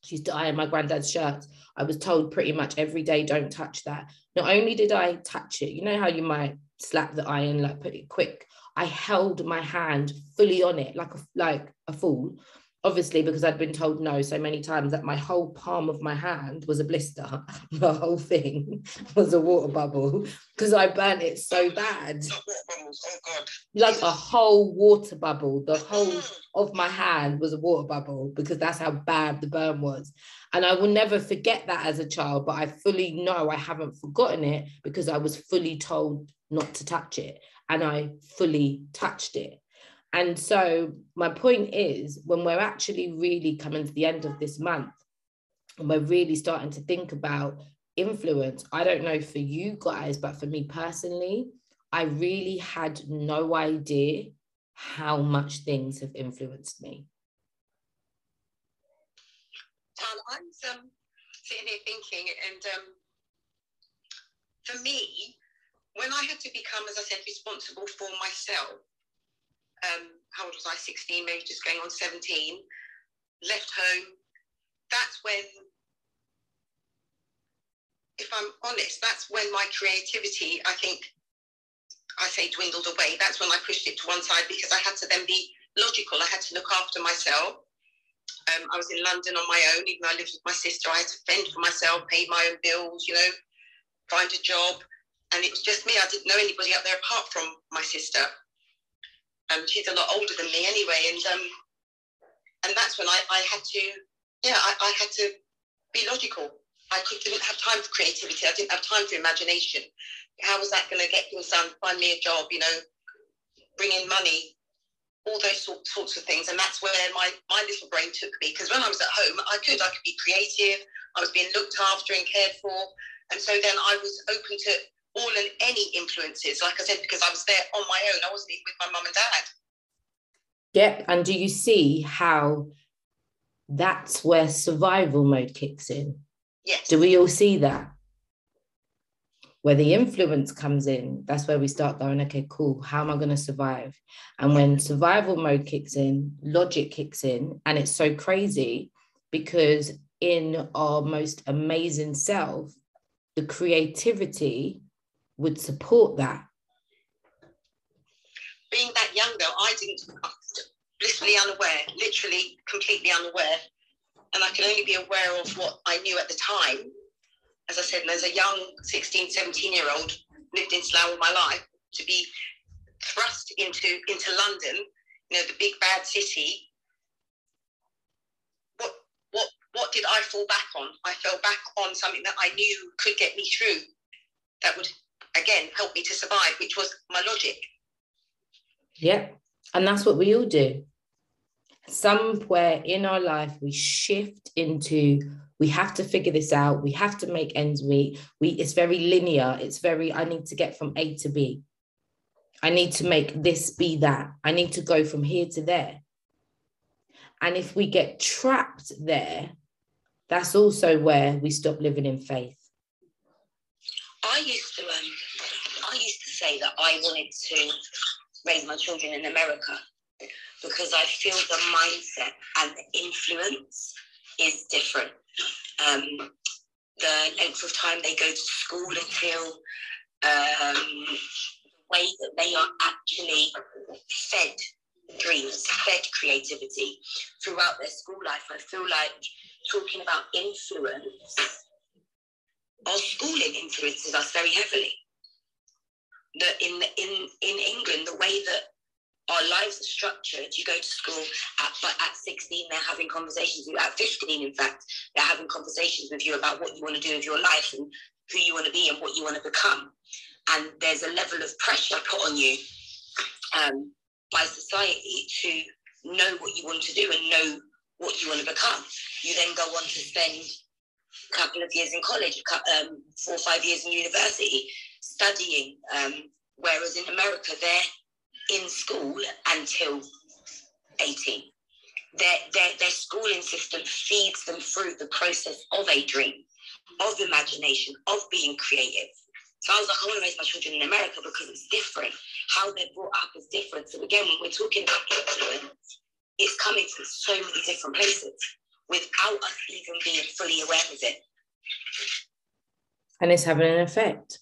She used to iron my granddad's shirts. I was told pretty much every day, don't touch that. Not only did I touch it, you know how you might slap the iron, like put it quick. I held my hand fully on it like a like a fool obviously because I'd been told no so many times that my whole palm of my hand was a blister. [LAUGHS] The whole thing [LAUGHS] was a water bubble because I burnt it so bad. Oh Like a whole water bubble. The whole of my hand was a water bubble because that's how bad the burn was. And I will never forget that as a child, but I fully know I haven't forgotten it because I was fully told not to touch it and I fully touched it. And so my point is when we're actually really coming to the end of this month and we're really starting to think about influence, I don't know for you guys, but for me personally, I really had no idea how much things have influenced me. Tan, I'm um, sitting here thinking, and um, for me, when I had to become, as I said, responsible for myself, um, how old was I? 16, maybe just going on 17, left home. That's when, if I'm honest, that's when my creativity, I think, I say dwindled away. That's when I pushed it to one side because I had to then be logical. I had to look after myself. Um, I was in London on my own, even though I lived with my sister. I had to fend for myself, pay my own bills, you know, find a job. And it was just me. I didn't know anybody up there apart from my sister. Um, she's a lot older than me anyway, and um, and that's when I, I had to, yeah, I, I had to be logical. I could, didn't have time for creativity. I didn't have time for imagination. How was that going to get things done? Find me a job, you know, bring in money, all those sort, sorts of things. And that's where my, my little brain took me. Because when I was at home, I could, I could be creative. I was being looked after and cared for. And so then I was open to all and any influences, like I said, because I was there on my own. I wasn't even with my mum and dad. Yep. And do you see how that's where survival mode kicks in? Yes. Do we all see that? Where the influence comes in, that's where we start going, okay, cool, how am I going to survive? And when survival mode kicks in, logic kicks in, and it's so crazy because in our most amazing self, the creativity would support that. Being that young though, I didn't, blissfully unaware, literally completely unaware. And I can only be aware of what I knew at the time. As I said, as a young 16, 17 year old, lived in Slough all my life, to be thrust into, into London, you know, the big bad city. What, what, what did I fall back on? I fell back on something that I knew could get me through, that would again help me to survive, which was my logic. Yeah. And that's what we all do. Somewhere in our life, we shift into we have to figure this out. We have to make ends meet. We it's very linear. It's very, I need to get from A to B. I need to make this be that. I need to go from here to there. And if we get trapped there, that's also where we stop living in faith. I used to um, I used to say that I wanted to raise my children in America because I feel the mindset and the influence is different. Um, the length of time they go to school until um, the way that they are actually fed dreams, fed creativity throughout their school life. I feel like talking about influence, our schooling influences us very heavily that in in in England, the way that our lives are structured, you go to school at but at 16, they're having conversations with you. At 15, in fact, they're having conversations with you about what you want to do with your life and who you want to be and what you want to become. And there's a level of pressure put on you um, by society to know what you want to do and know what you want to become. You then go on to spend a couple of years in college, um, four or five years in university, studying. Um, whereas in America, they're in school until 18. Their, their, their schooling system feeds them through the process of a dream, of imagination, of being creative. So I was like, I want to raise my children in America because it's different. How they're brought up is different. So again, when we're talking about influence, it's coming from so many different places without us even being fully aware of it. And it's having an effect.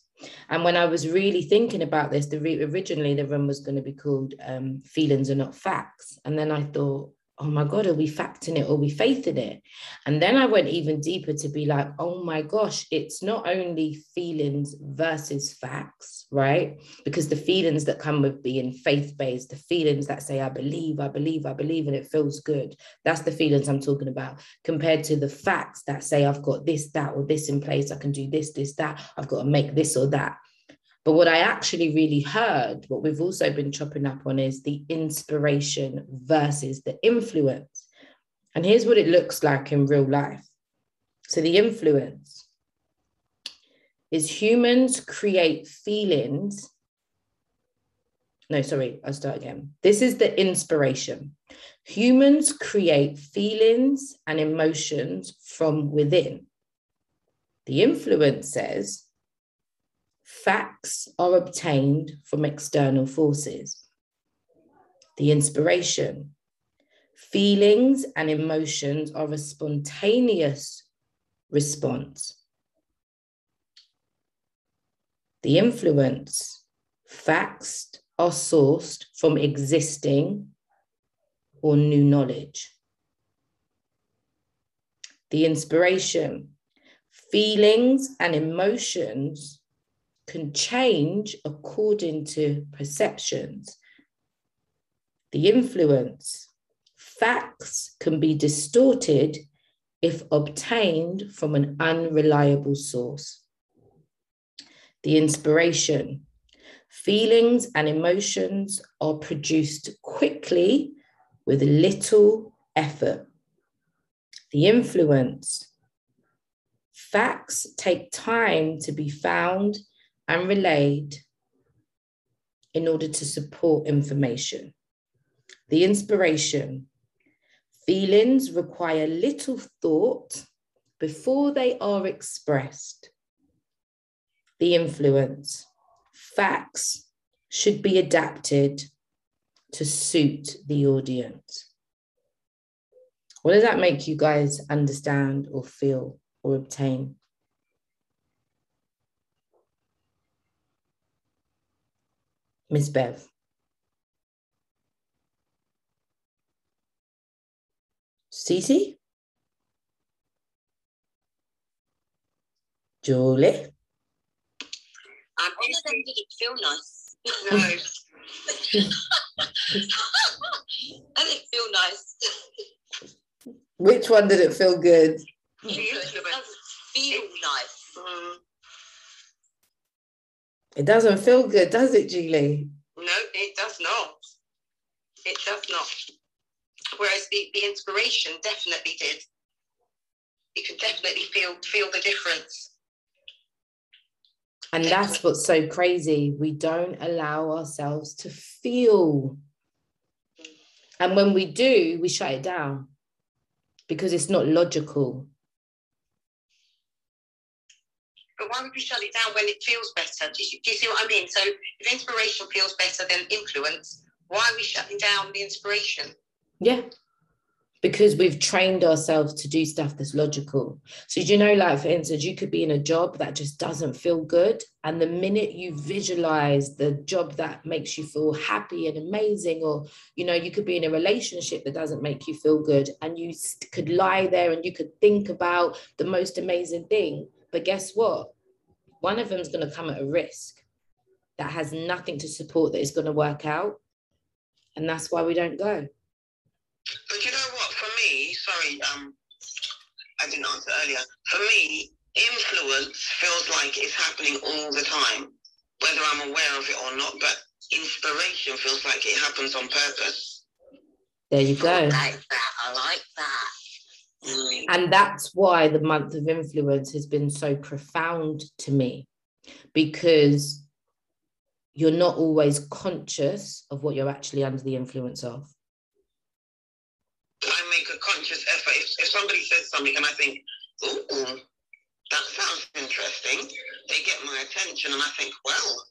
And when I was really thinking about this, the re- originally the room was going to be called um, "Feelings Are Not Facts," and then I thought, oh my God, are we facting it or we faithing it? And then I went even deeper to be like, oh my gosh, it's not only feelings versus facts, right? Because the feelings that come with being faith based, the feelings that say, I believe, I believe, I believe, and it feels good. That's the feelings I'm talking about, compared to the facts that say, I've got this, that, or this in place, I can do this, this, that, I've got to make this or that. But what I actually really heard, what we've also been chopping up on, is the inspiration versus the influence. And here's what it looks like in real life. So, the influence is humans create feelings. No, sorry, I'll start again. This is the inspiration. Humans create feelings and emotions from within. The influence says Facts are obtained from external forces. The inspiration. Feelings and emotions are a spontaneous response. The influence. Facts are sourced from existing or new knowledge. The inspiration. Feelings and emotions can change according to perceptions. The influence, facts can be distorted if obtained from an unreliable source. The inspiration, feelings and emotions are produced quickly with little effort. The influence, facts take time to be found and relayed in order to support information. The inspiration. Feelings require little thought before they are expressed. The influence. Facts should be adapted to suit the audience. What does that make you guys understand or feel or obtain? Miss Bev. Cece? Julie? Um, all of them didn't feel nice. [LAUGHS] No. [LAUGHS] I didn't feel nice. Which one did it feel good? It doesn't feel nice. Mm. It doesn't feel good, does it, Julie? No, it does not. It does not. Whereas the, the inspiration definitely did. You could definitely feel feel the difference. And that's what's so crazy. We don't allow ourselves to feel. And when we do, we shut it down because it's not logical. But why would we shut it down when it feels better? Do you, do you see what I mean? So if inspiration feels better than influence, why are we shutting down the inspiration? Yeah. Because we've trained ourselves to do stuff that's logical. So, you know, like for instance, you could be in a job that just doesn't feel good. And the minute you visualize the job that makes you feel happy and amazing, or, you know, you could be in a relationship that doesn't make you feel good, and you could lie there and you could think about the most amazing thing but guess what? One of them is going to come at a risk. that has nothing to support that is going to work out. And that's why we don't go. But you know what? For me, sorry, um, I didn't answer earlier. For me, influence feels like it's happening all the time, whether I'm aware of it or not. But inspiration feels like it happens on purpose. There you go. I like that. I like that. Mm. And that's why the month of influence has been so profound to me because you're not always conscious of what you're actually under the influence of. I make a conscious effort. If, if somebody says something and I think, ooh, that sounds interesting, they get my attention and I think, well,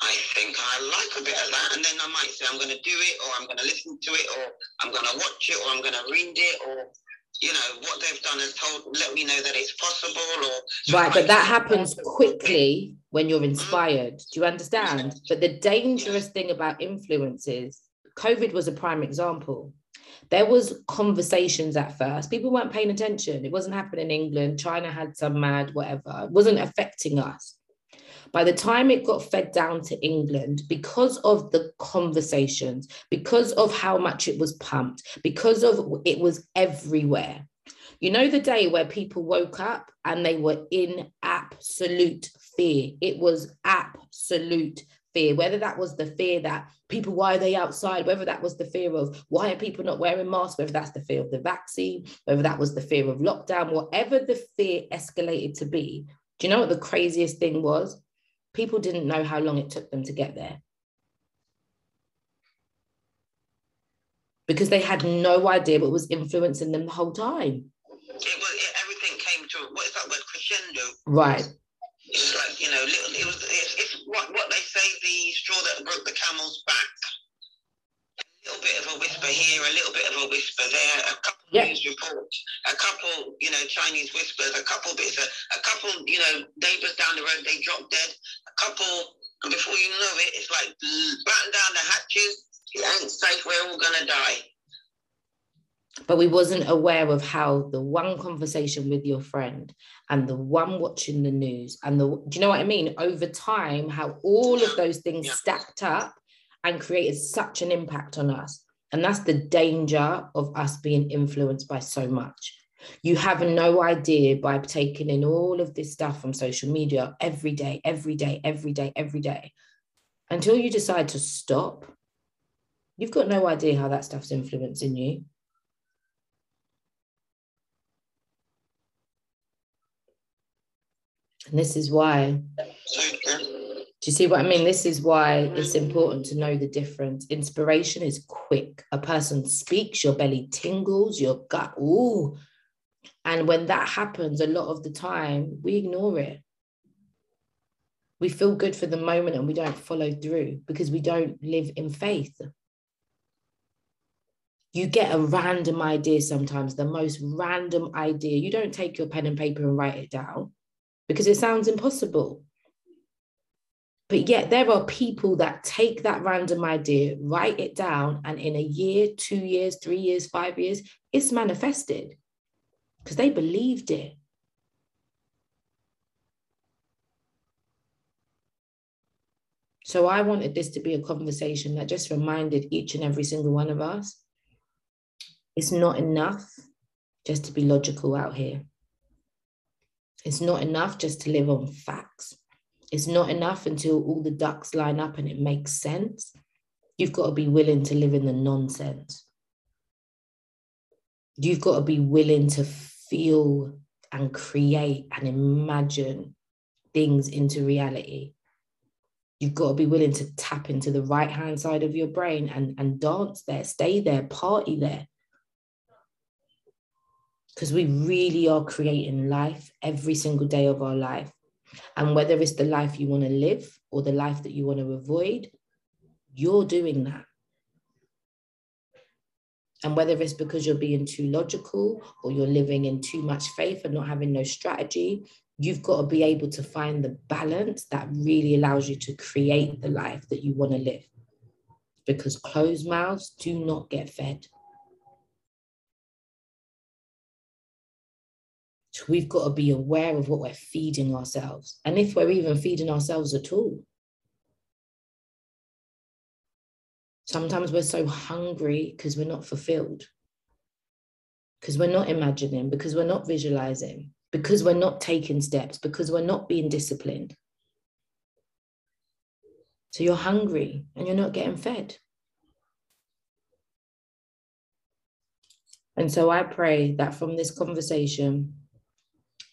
I think I like a bit of that. And then I might say, I'm going to do it, or I'm going to listen to it, or I'm going to watch it, or I'm going to read it, or, you know, what they've done has told, let me know that it's possible, or. Right, but that happens quickly when you're mm-hmm. inspired. Do you understand? But the dangerous thing about influences COVID was a prime example. There was conversations at first. People weren't paying attention. It wasn't happening in England. China had some mad whatever. It wasn't affecting us. By the time it got fed down to England, because of the conversations, because of how much it was pumped, because of it was everywhere. You know, the day where people woke up and they were in absolute fear. It was absolute fear, whether that was the fear that people, why are they outside? Whether that was the fear of why are people not wearing masks? Whether that's the fear of the vaccine, whether that was the fear of lockdown, whatever the fear escalated to be. Do you know what the craziest thing was? People didn't know how long it took them to get there. Because they had no idea what was influencing them the whole time. It was, it, everything came to, what is that word, crescendo? Right. It's like, you know, little, it was, it's, it's what, what they say, the straw that broke the camel's back. A little bit of a whisper here, a little bit of a whisper there, a couple Yeah. news reports, a couple, you know, Chinese whispers, a couple bits, a, a couple, you know, neighbors down the road, they drop dead, a couple, and before you know it, it's like batten down the hatches, it ain't safe, we're all gonna die. but we wasn't aware of how the one conversation with your friend and the one watching the news and the do you know what I mean over time how all of those things Yeah. stacked up and created such an impact on us. And that's the danger of us being influenced by so much. You have no idea by taking in all of this stuff from social media every day every day every day every day. Until you decide to stop you've got no idea how that stuff's influencing you. And this is why. Do you see what I mean? This is why it's important to know the difference. Inspiration is quick. A person speaks, your belly tingles, your gut, ooh. And when that happens, a lot of the time, we ignore it. We feel good for the moment and we don't follow through because we don't live in faith. You get a random idea sometimes, the most random idea. You don't take your pen and paper and write it down because it sounds impossible. But yet, there are people that take that random idea, write it down, and in a year, two years, three years, five years, it's manifested because they believed it. So, I wanted this to be a conversation that just reminded each and every single one of us it's not enough just to be logical out here. It's not enough just to live on facts. It's not enough until all the ducks line up and it makes sense. You've got to be willing to live in the nonsense. You've got to be willing to feel and create and imagine things into reality. You've got to be willing to tap into the right hand side of your brain and, and dance there, stay there, party there because we really are creating life every single day of our life. And whether it's the life you want to live or the life that you want to avoid, you're doing that. And whether it's because you're being too logical or you're living in too much faith and not having no strategy, you've got to be able to find the balance that really allows you to create the life that you want to live. Because closed mouths do not get fed. We've got to be aware of what we're feeding ourselves. And if we're even feeding ourselves at all, Sometimes we're so hungry because we're not fulfilled, because we're not imagining, because we're not visualizing, because we're not taking steps, because we're not being disciplined. So you're hungry and you're not getting fed. And so I pray that from this conversation,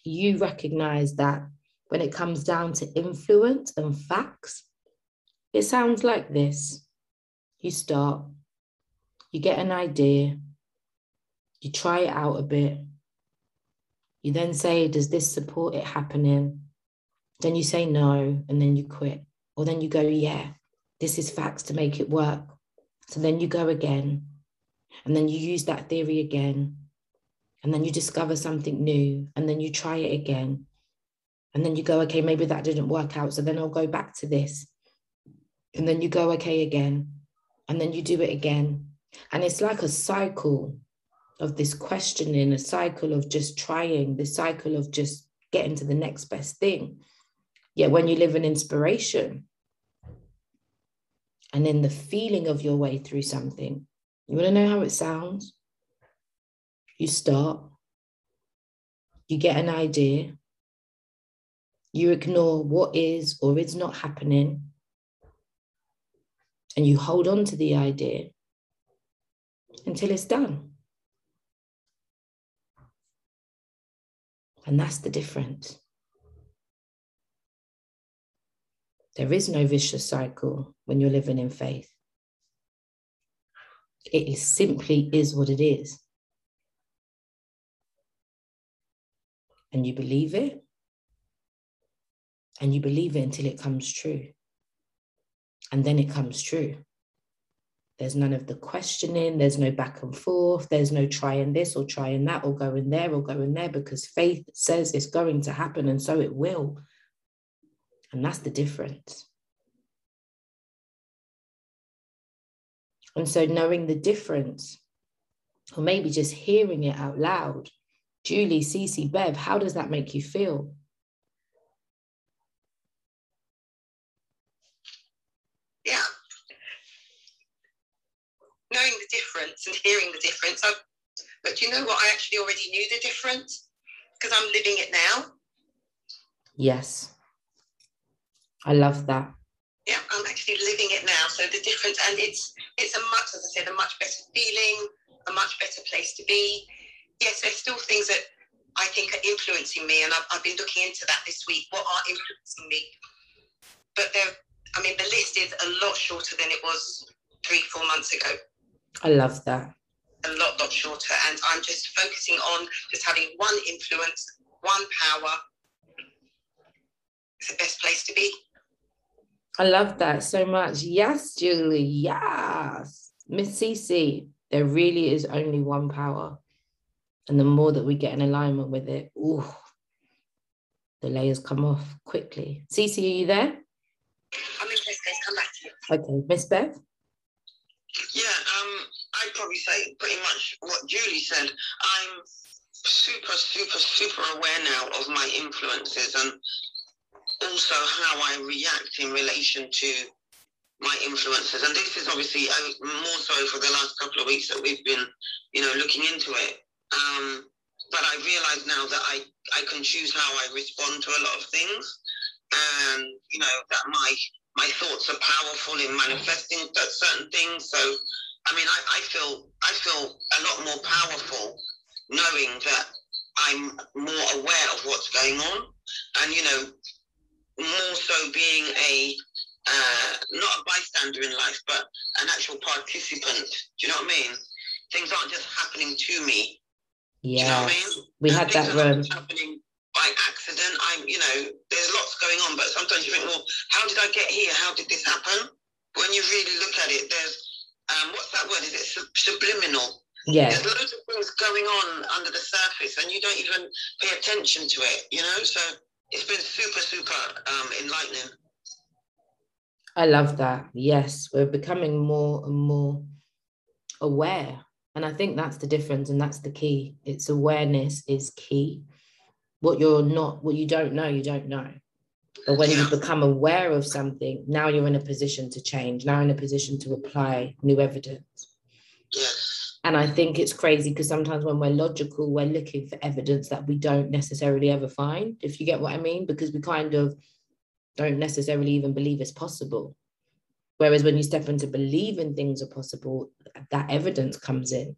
you recognize that when it comes down to influence and facts, it sounds like this. You start, you get an idea, you try it out a bit. You then say, Does this support it happening? Then you say no, and then you quit. Or then you go, Yeah, this is facts to make it work. So then you go again, and then you use that theory again, and then you discover something new, and then you try it again. And then you go, okay, maybe that didn't work out. So then I'll go back to this. And then you go, okay, again. And then you do it again. And it's like a cycle of this questioning, a cycle of just trying, the cycle of just getting to the next best thing. Yet when you live in inspiration and in the feeling of your way through something, you want to know how it sounds? You start, you get an idea, you ignore what is or is not happening, and you hold on to the idea until it's done. And that's the difference. There is no vicious cycle when you're living in faith. It is simply is what it is. And you believe it, and you believe it until it comes true. And then it comes true. There's none of the questioning, there's no back and forth, there's no trying this or trying that or going there or going there because faith says it's going to happen and so it will. And that's the difference. And so knowing the difference, or maybe just hearing it out loud, Julie, Cece, Bev, how does that make you feel? Yeah. Knowing the difference and hearing the difference. I, but you know what? I actually already knew the difference because I'm living it now. Yes. I love that. Yeah, I'm actually living it now. So the difference, and it's it's a much, as I said, a much better feeling, a much better place to be. Yes, there's still things that I think are influencing me, and I've, I've been looking into that this week. What are influencing me? But there, I mean, the list is a lot shorter than it was three, four months ago. I love that. A lot, lot shorter, and I'm just focusing on just having one influence, one power. It's the best place to be. I love that so much. Yes, Julie. Yes. Miss Cece, there really is only one power. And the more that we get in alignment with it, ooh, the layers come off quickly. Cece, are you there? I'm interested. Come back to you. Okay, Miss Bev? Yeah, um, I'd probably say pretty much what Julie said. I'm super, super, super aware now of my influences and also how I react in relation to my influences. And this is obviously uh, more so for the last couple of weeks that we've been, you know, looking into it. Um, but I realize now that I, I can choose how I respond to a lot of things. And, you know, that my my thoughts are powerful in manifesting certain things. So, I mean, I, I feel I feel a lot more powerful knowing that I'm more aware of what's going on. And, you know, more so being a uh, not a bystander in life, but an actual participant. Do you know what I mean? Things aren't just happening to me. Yeah. You know what I mean? We And had that room. happening by accident. I'm, you know, there's lots going on, but sometimes you think, well, how did I get here? How did this happen? When you really look at it, there's um, what's that word? Is it sub- subliminal? Yeah. There's loads of things going on under the surface, and you don't even pay attention to it. You know, so it's been super, super um, enlightening. I love that. Yes, we're becoming more and more aware. And I think that's the difference and that's the key. It's awareness is key. What you're not, what you don't know, you don't know. But when you become aware of something, now you're in a position to change, now in a position to apply new evidence. Yes. And I think it's crazy because sometimes when we're logical, we're looking for evidence that we don't necessarily ever find, if you get what I mean, because we kind of don't necessarily even believe it's possible. Whereas when you step into believing things are possible, that evidence comes in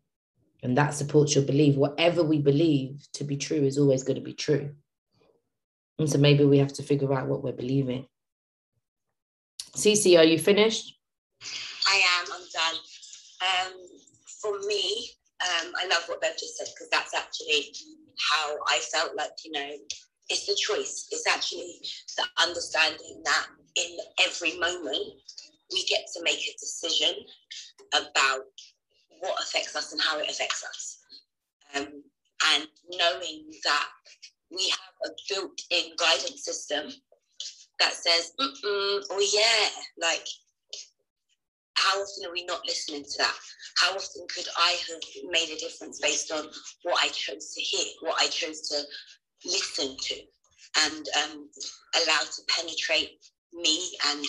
and that supports your belief. Whatever we believe to be true is always going to be true. And so maybe we have to figure out what we're believing. Cece, are you finished? I am. I'm done. Um, for me, um, I love what Bev just said because that's actually how I felt like, you know, it's the choice. It's actually the understanding that in every moment we get to make a decision about what affects us and how it affects us. Um, and knowing that we have a built in guidance system that says, Mm-mm, oh yeah, like how often are we not listening to that? How often could I have made a difference based on what I chose to hear, what I chose to listen to, and um, allow to penetrate me and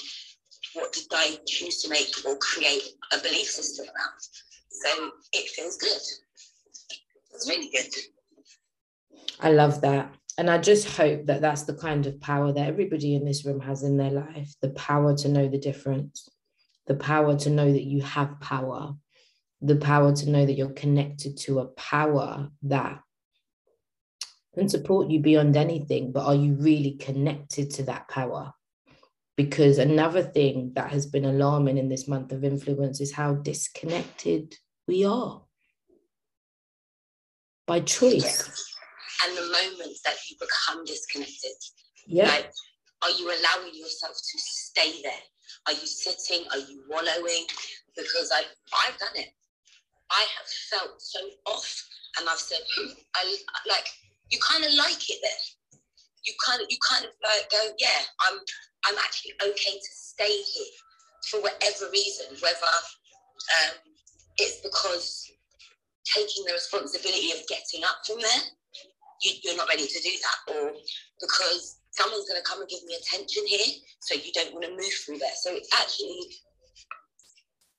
what did I choose to make or create a belief system around? So it feels good. It's really good. I love that. And I just hope that that's the kind of power that everybody in this room has in their life the power to know the difference, the power to know that you have power, the power to know that you're connected to a power that can support you beyond anything. But are you really connected to that power? Because another thing that has been alarming in this month of influence is how disconnected we are by choice. And the moments that you become disconnected, Yeah. like, are you allowing yourself to stay there? Are you sitting? Are you wallowing? Because I've, I've done it. I have felt so off, and I've said, hmm, I like. You kind of like it there. You kind of, you kind of like go, yeah, I'm, I'm actually okay to stay here for whatever reason, whether um, it's because taking the responsibility of getting up from there, you, you're not ready to do that, or because someone's going to come and give me attention here, so you don't want to move through there. So it's actually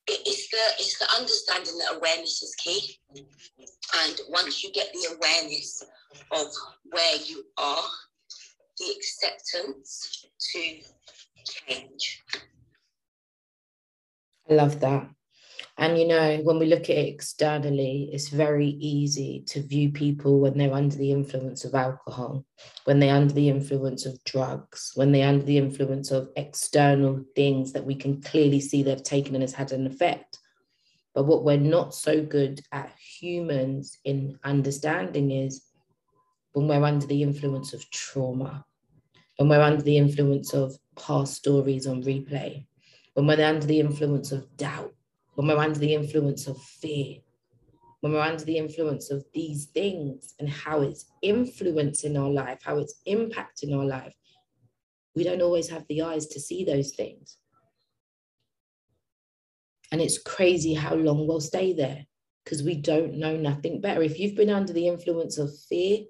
it- it's the it's the understanding that awareness is key, and once you get the awareness of where you are, the acceptance to change. I love that. And you know, when we look at it externally, it's very easy to view people when they're under the influence of alcohol, when they're under the influence of drugs, when they're under the influence of external things that we can clearly see they've taken and has had an effect. But what we're not so good at humans in understanding is when we're under the influence of trauma, when we're under the influence of past stories on replay, when we're under the influence of doubt, when we're under the influence of fear, when we're under the influence of these things and how it's influencing our life, how it's impacting our life, we don't always have the eyes to see those things. And it's crazy how long we'll stay there because we don't know nothing better. If you've been under the influence of fear,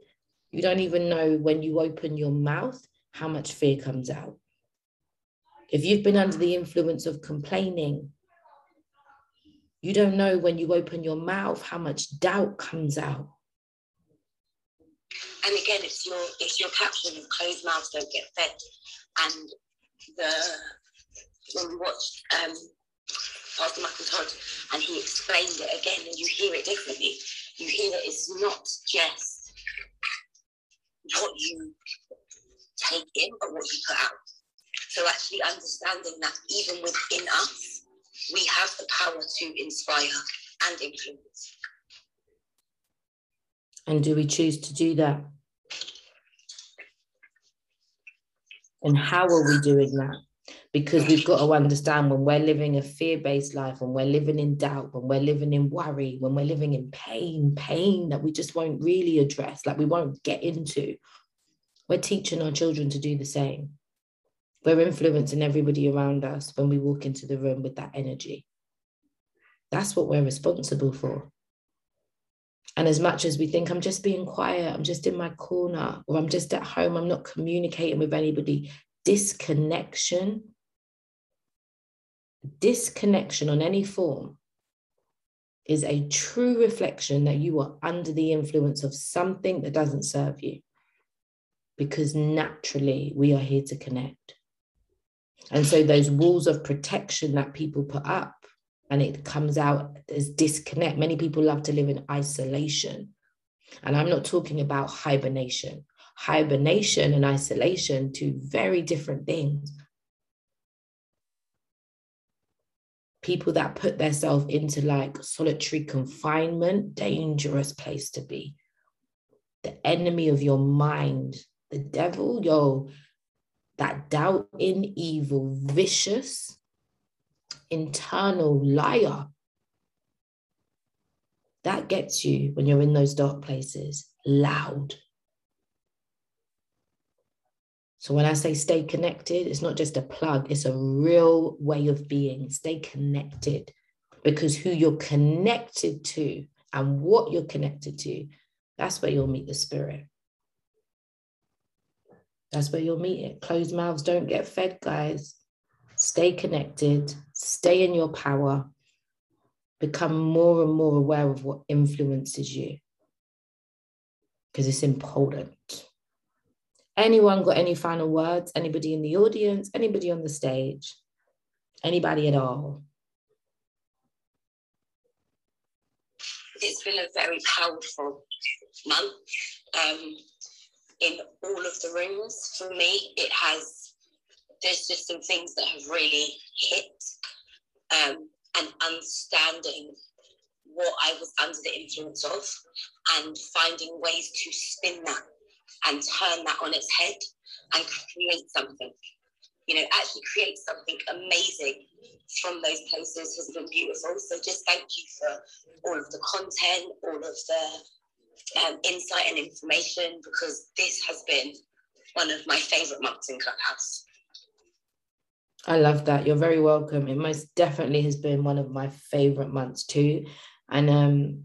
you don't even know when you open your mouth how much fear comes out. If you've been under the influence of complaining, you don't know when you open your mouth how much doubt comes out. And again, it's your it's your caption of closed mouths don't get fed. And the when we watched um, Pastor Michael Todd and he explained it again, and you hear it differently. You hear that it's not just what you take in, but what you put out. So actually understanding that even within us, we have the power to inspire and influence. And do we choose to do that? And how are we doing that? Because we've got to understand when we're living a fear based life, when we're living in doubt, when we're living in worry, when we're living in pain, pain that we just won't really address, like we won't get into, we're teaching our children to do the same. We're influencing everybody around us when we walk into the room with that energy. That's what we're responsible for. And as much as we think I'm just being quiet, I'm just in my corner, or I'm just at home, I'm not communicating with anybody, disconnection, disconnection on any form is a true reflection that you are under the influence of something that doesn't serve you. Because naturally, we are here to connect. And so, those walls of protection that people put up, and it comes out as disconnect. Many people love to live in isolation. And I'm not talking about hibernation. Hibernation and isolation, two very different things. people that put themselves into like solitary confinement, dangerous place to be. The enemy of your mind, the devil, yo, that doubt in evil, vicious, internal liar. That gets you when you're in those dark places, loud. So when I say stay connected, it's not just a plug, it's a real way of being. Stay connected because who you're connected to and what you're connected to, that's where you'll meet the spirit. That's where you'll meet it. Closed mouths don't get fed, guys. Stay connected, stay in your power, become more and more aware of what influences you because it's important. Anyone got any final words? Anybody in the audience? Anybody on the stage? Anybody at all? It's been a very powerful month. Um, in all of the rooms, for me, it has, there's just some things that have really hit um, and understanding what I was under the influence of and finding ways to spin that and turn that on its head and create something. You know, actually create something amazing from those places has been beautiful. So just thank you for all of the content, all of the um, insight and information, because this has been one of my favorite months in Clubhouse. I love that. You're very welcome. It most definitely has been one of my favorite months too. And um,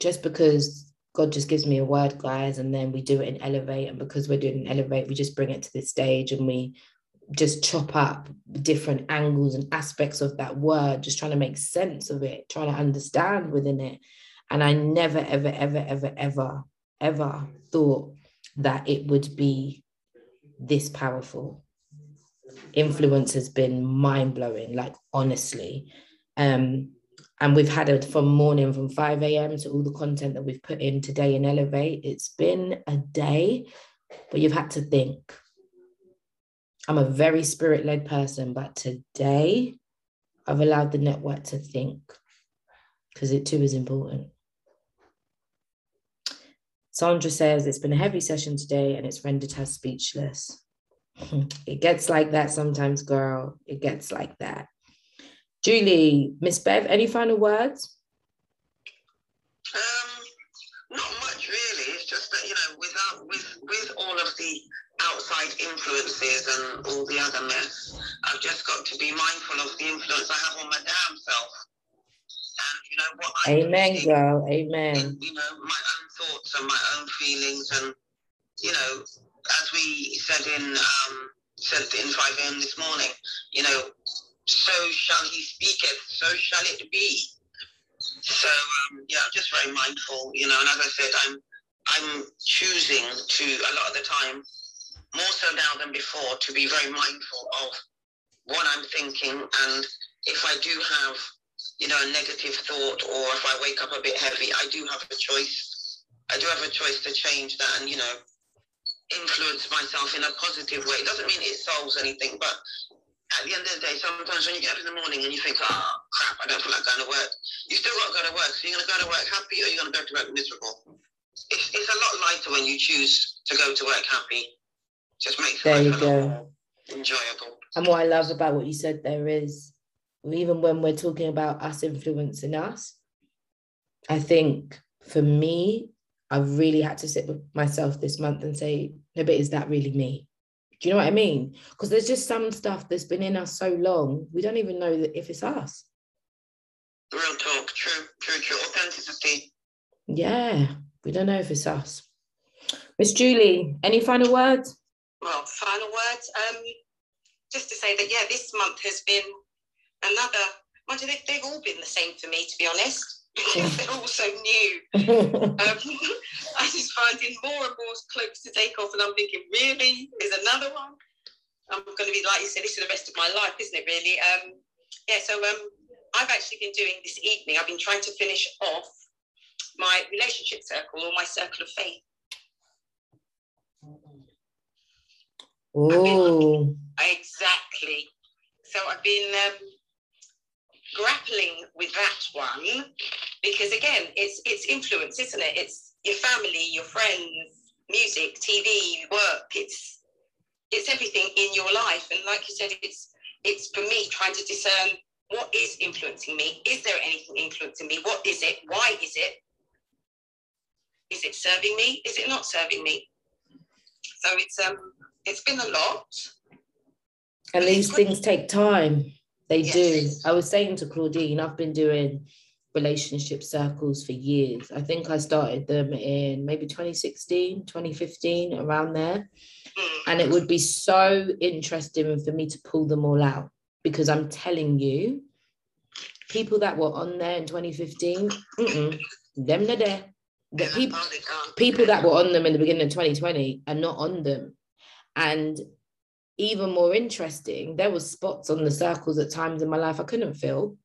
just because God just gives me a word, guys, and then we do it in Elevate. And because we're doing Elevate, we just bring it to this stage and we just chop up different angles and aspects of that word, just trying to make sense of it, trying to understand within it. And I never, ever, ever, ever, ever, ever thought that it would be this powerful. Influence has been mind blowing, like honestly. Um, and we've had it from morning from 5 a.m. to all the content that we've put in today in Elevate. It's been a day, but you've had to think. I'm a very spirit led person, but today I've allowed the network to think because it too is important. Sandra says it's been a heavy session today and it's rendered her speechless. It gets like that sometimes, girl. It gets like that. Julie, Miss Bev, any final words? Um, not much really. It's just that you know, without with with all of the outside influences and all the other mess, I've just got to be mindful of the influence I have on my damn self. And you know what? I Amen, girl. Amen. In, you know my thoughts and my own feelings, and you know, as we said in um, said in five a.m. this morning, you know, so shall he speak it, so shall it be. So um, yeah, I'm just very mindful, you know. And as I said, I'm I'm choosing to a lot of the time, more so now than before, to be very mindful of what I'm thinking. And if I do have, you know, a negative thought, or if I wake up a bit heavy, I do have a choice. I do have a choice to change that, and you know, influence myself in a positive way. It doesn't mean it solves anything, but at the end of the day, sometimes when you get up in the morning and you think, oh, crap, I don't feel like going to work, you still got to go to work. So you're going to go to work happy or you're going to go to work miserable. It's, it's a lot lighter when you choose to go to work happy. Just makes there you go. enjoyable. And what I love about what you said there is, even when we're talking about us influencing us, I think for me, I've really had to sit with myself this month and say, no, but is that really me? Do you know what I mean? Because there's just some stuff that's been in us so long, we don't even know that if it's us. Real talk, true, true, true. Authenticity. Yeah, we don't know if it's us. Miss Julie, any final words? Well, final words. Um, just to say that yeah, this month has been another. Mind you, they've, they've all been the same for me, to be honest, because [LAUGHS] they're all so new. [LAUGHS] Um, [LAUGHS] I just finding more and more cloaks to take off, and I'm thinking, really, there's another one. I'm going to be like you said, this for the rest of my life, isn't it? Really? Um, yeah. So um, I've actually been doing this evening. I've been trying to finish off my relationship circle or my circle of faith. Oh, Exactly. So I've been um, grappling with that one because again, it's it's influence, isn't it? It's your family, your friends, music, TV, work. It's it's everything in your life, and like you said, it's it's for me trying to discern what is influencing me. Is there anything influencing me? What is it? Why is it? Is it serving me? Is it not serving me? So it's um it's been a lot. and these things take time. They do. I was saying to Claudine, I've been doing relationship circles for years. I think I started them in maybe 2016, 2015, around there. And it would be so interesting for me to pull them all out because I'm telling you, people that were on there in 2015, mm-mm, them not there. The people, can't. people that were on them in the beginning of 2020 are not on them. And even more interesting, there was spots on the circles at times in my life I couldn't fill.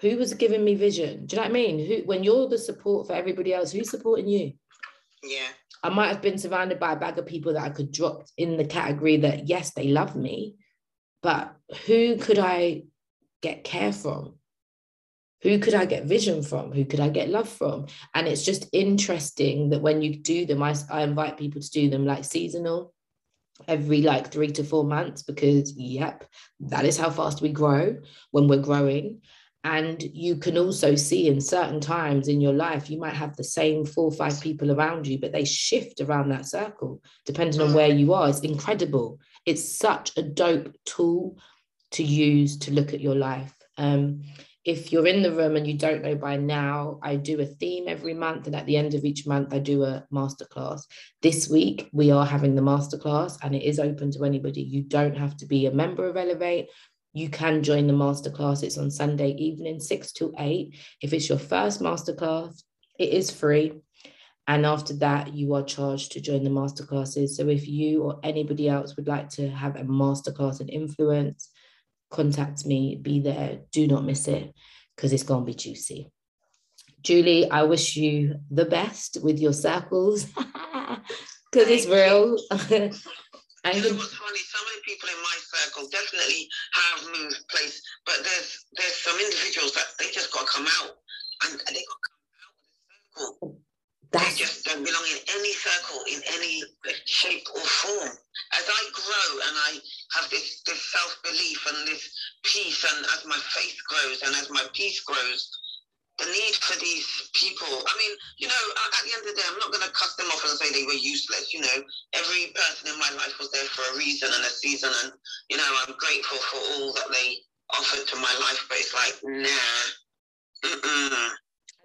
Who was giving me vision? Do you know what I mean? Who when you're the support for everybody else, who's supporting you? Yeah. I might have been surrounded by a bag of people that I could drop in the category that yes, they love me, but who could I get care from? Who could I get vision from? Who could I get love from? And it's just interesting that when you do them, I, I invite people to do them like seasonal every like three to four months because, yep, that is how fast we grow when we're growing. And you can also see in certain times in your life, you might have the same four or five people around you, but they shift around that circle depending on where you are. It's incredible. It's such a dope tool to use to look at your life. Um, if you're in the room and you don't know by now, I do a theme every month, and at the end of each month, I do a masterclass. This week, we are having the masterclass, and it is open to anybody. You don't have to be a member of Elevate. You can join the masterclass. It's on Sunday evening, six to eight. If it's your first masterclass, it is free. And after that, you are charged to join the masterclasses. So if you or anybody else would like to have a masterclass in influence, contact me, be there, do not miss it because it's going to be juicy. Julie, I wish you the best with your circles [LAUGHS] because it's Thank [LAUGHS] real. You know what's funny? Some of the people in my circle definitely have moved place, but there's there's some individuals that they just got to come out and they got to come out of the circle. They just don't belong in any circle in any shape or form. As I grow and I have this this self belief and this peace, and as my faith grows and as my peace grows, the need for these people. I mean, you know, at the end of the day, I'm not going to cut them off and say they were useless. You know, every person in my life was there for a reason and a season, and you know, I'm grateful for all that they offered to my life. But it's like, nah, mm-mm,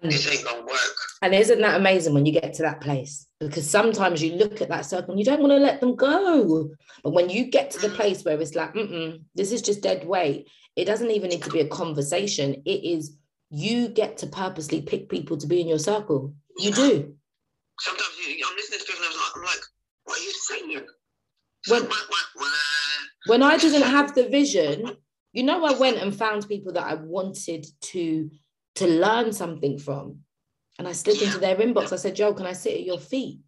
this ain't gonna work. And isn't that amazing when you get to that place? Because sometimes you look at that circle and you don't want to let them go. But when you get to the place where it's like, Mm-mm, this is just dead weight, it doesn't even need to be a conversation. It is you get to purposely pick people to be in your circle. You do. Sometimes you, I'm listening to people and I'm like, what are you saying? When- wah, wah. When I didn't have the vision, you know, I went and found people that I wanted to to learn something from. And I slid into their inbox. I said, Joe, can I sit at your feet?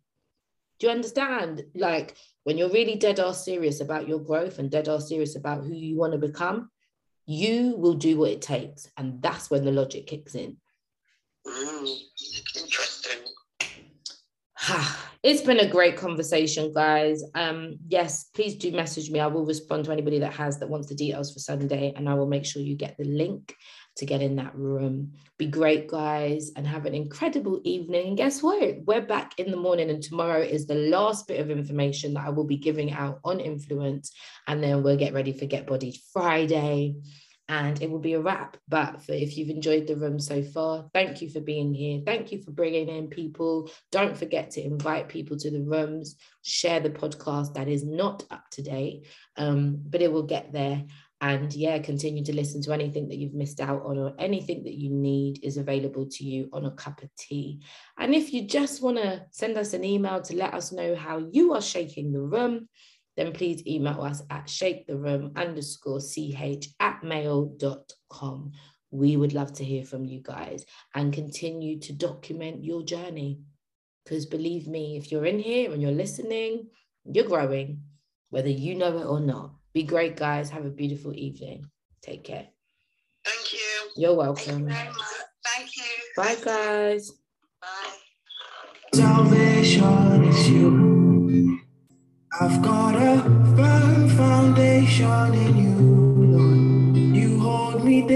Do you understand? Like when you're really dead ass serious about your growth and dead ass serious about who you want to become, you will do what it takes. And that's when the logic kicks in. Mm, interesting. it's been a great conversation, guys. Um, yes, please do message me. I will respond to anybody that has that wants the details for Sunday, and I will make sure you get the link to get in that room. Be great, guys, and have an incredible evening. And guess what? We're back in the morning, and tomorrow is the last bit of information that I will be giving out on influence, and then we'll get ready for Get Bodied Friday. and it will be a wrap. But for, if you've enjoyed the room so far, thank you for being here. Thank you for bringing in people. Don't forget to invite people to the rooms, share the podcast that is not up to date, um, but it will get there. And yeah, continue to listen to anything that you've missed out on or anything that you need is available to you on a cup of tea. And if you just want to send us an email to let us know how you are shaking the room, then please email us at shaketheroom underscore ch at mail.com. We would love to hear from you guys and continue to document your journey. Because believe me, if you're in here and you're listening, you're growing, whether you know it or not. Be great, guys. Have a beautiful evening. Take care. Thank you. You're welcome. Thank you. Thank you. Bye, guys. Bye. Salvation is you. I've got a firm foundation in you, Lord. You hold me